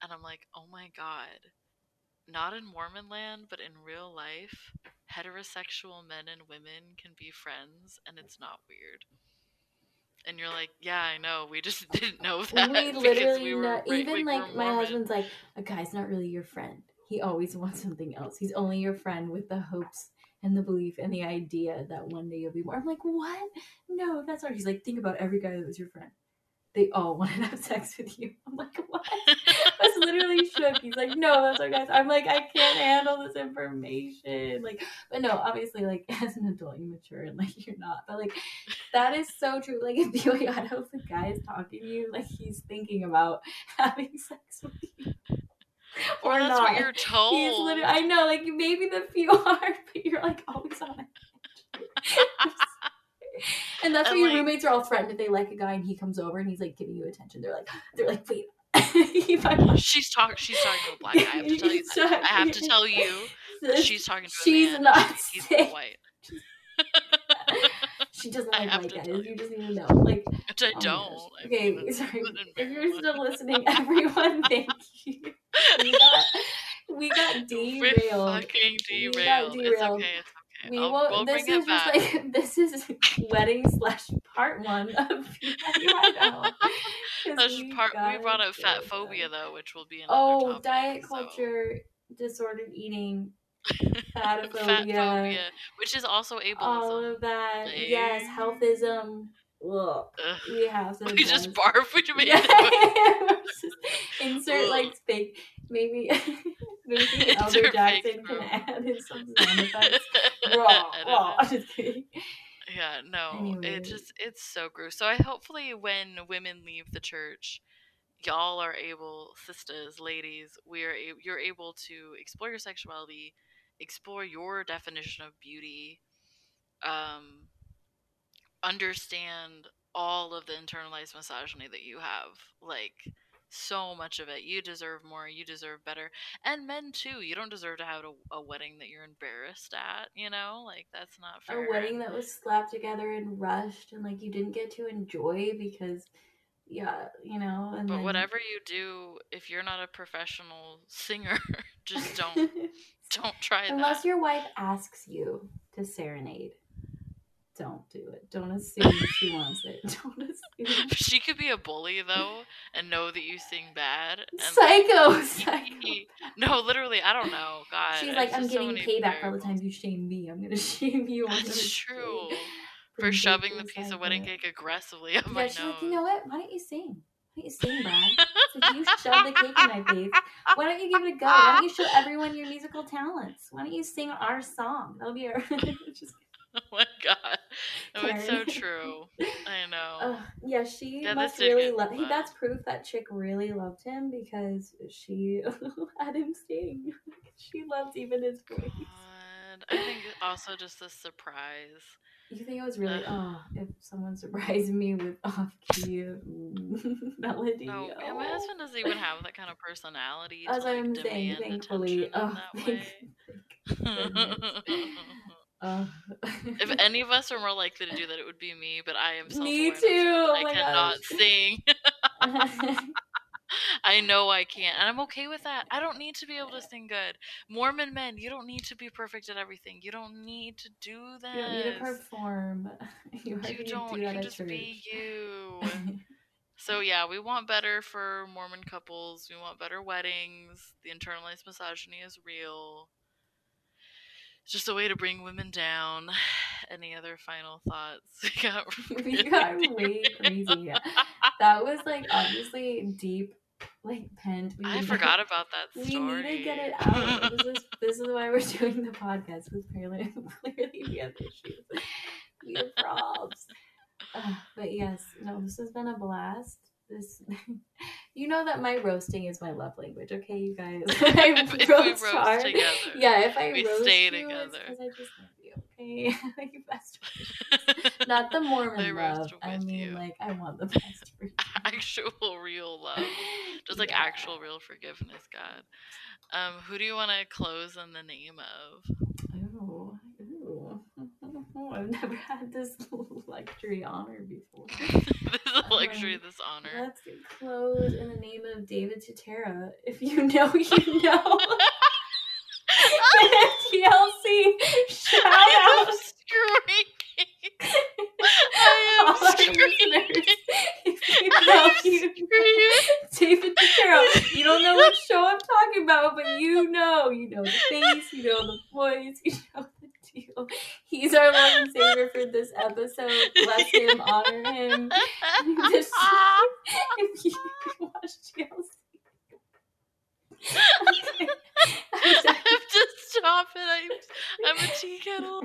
B: and I'm like, oh my god, not in Mormon land, but in real life, heterosexual men and women can be friends, and it's not weird. And you're like, yeah, I know. We just didn't know that
A: we literally
B: we
A: know, even like my husband's like a guy's not really your friend. He always wants something else. He's only your friend with the hopes and the belief and the idea that one day you'll be more. I'm like what? No that's not he's like think about every guy that was your friend. They all wanted to have sex with you. I'm like what was literally shook. He's like, no, that's our guys. I'm like, I can't handle this information. Like, but no, obviously, like as an adult, you mature and like you're not. But like, that is so true. Like, if Idaho, if the guy is talking to you, like he's thinking about having sex with you.
B: or
A: or
B: that's
A: not.
B: what you're told.
A: He's literally, I know, like maybe the few are, but you're like always on it. and that's why
B: And,
A: your
B: like-
A: roommates are all threatened if they like a guy and he comes over and he's like giving you attention. They're like, they're like, wait, he might want
B: she's talking. She's talking to a black guy. I have to tell you. That. I have to tell you. that She's talking to a
A: She's
B: man.
A: not
B: He's, white.
A: She doesn't like white guys.
B: tell
A: You just need to know. Like,
B: Which I
A: oh
B: don't. I
A: okay,
B: mean,
A: sorry. If you're still listening, everyone, thank you. We got, we got
B: We're
A: derailed. We got
B: derailed. It's okay. It's okay.
A: We
B: I'll,
A: won't.
B: we'll
A: this
B: bring
A: is
B: it
A: just
B: back.
A: like this is wedding slash part one of BYU Idaho. 'Cause
B: That's
A: we
B: part. We brought up fat phobia though, which will be another
A: Oh,
B: topic,
A: diet
B: so-
A: culture, disordered eating,
B: fat-phobia, which is also ableism.
A: all of that. Yes, healthism. Ugh. we have to.
B: We just barf. We made
A: Yeah.
B: it.
A: Insert like fake. Maybe. maybe Elder Jackson can add in some sound effects. Raw, raw. I'm just kidding.
B: Yeah, no, it
A: Anyways.
B: just it's so gross. So I hopefully when women leave the church, y'all are able, sisters, ladies, we are a- you're able to explore your sexuality, explore your definition of beauty, um, understand all of the internalized misogyny that you have, like so much of it. You deserve more. You deserve better. And men too. You don't deserve to have a, a wedding that you're embarrassed at. You know, like that's not fair.
A: a wedding that was slapped together and rushed and like you didn't get to enjoy because yeah you know and
B: But
A: then-
B: whatever you do, if you're not a professional singer, just don't don't try
A: unless
B: that.
A: Unless your wife asks you to serenade don't do it don't assume she wants it don't assume
B: She could be a bully though, and know that you sing bad. And
A: psycho psycho
B: no, literally, I don't know. God,
A: she's like i'm
B: just so
A: getting payback for all the times you shame me i'm gonna shame you on
B: That's true. For shoving the piece of wedding cake aggressively up
A: yeah
B: my
A: she's
B: nose.
A: like you know what why don't you sing why don't you sing brad like you shove the cake in my face. Why don't you give it a go? Why don't you show everyone your musical talents? Why don't you sing our song? That'll be our.
B: Oh my god, oh, it's so true. I know.
A: uh, yeah, she
B: Yeah,
A: must really love. Hey, that's proof that chick really loved him because she had him sing. she loved even his voice.
B: God. I think also just the surprise.
A: You think it was really? Oh, if someone surprised me with off key melody.
B: No, yeah, my
A: oh.
B: husband doesn't even have that kind of personality.
A: As
B: to, like,
A: I'm saying. Thankfully, oh, thank, goodness. Uh,
B: if any of us are more likely to do that, it would be me. But I am
A: Me too, oh
B: I cannot
A: gosh.
B: sing. I know I can't, and I'm okay with that. I don't need to be able to sing good. Mormon men, you don't need to be perfect at everything. You don't need to do that.
A: you don't need to perform. You,
B: You don't.
A: do
B: You
A: that
B: can
A: at
B: just
A: church.
B: be you. So yeah, we want better for Mormon couples. We want better weddings. The internalized misogyny is real. Just a way to bring women down. Any other final thoughts? We got,
A: we got way crazy. That was like obviously deep, like pent. We
B: I forgot about that Story.
A: We need to get it out. This is this is why we're doing the podcast. Because clearly, clearly we have issues. We have problems. Uh, but yes, no, this has been a blast. This, you know that my roasting is my love language. Okay, you guys. I
B: If we
A: roast
B: roast
A: hard.
B: together.
A: Yeah, if I
B: We
A: roast
B: stay
A: you,
B: together.
A: because I just love you. Okay, like best. Not the Mormon love. I mean,
B: you.
A: like I want the best for you.
B: actual real love. Just like
A: Yeah.
B: actual real forgiveness, God. Um, who do you want to close in the name of?
A: Ooh. I've never had this luxury honor before.
B: this is a luxury,
A: Um,
B: this honor.
A: Let's get close in the name of David Tutera. If you know, you know. TLC, shout
B: I
A: out
B: am screaming. I am
A: all our
B: screaming.
A: listeners. If you know, you
B: screaming.
A: David Tutera. You don't know what show I'm talking about, but you know. You know the face, you know the voice, you know deal. He's our Lord and Savior for this episode. Bless him, honor him. This- if you watch TLC. Okay.
B: I have to stop it. I'm, I'm a tea kettle.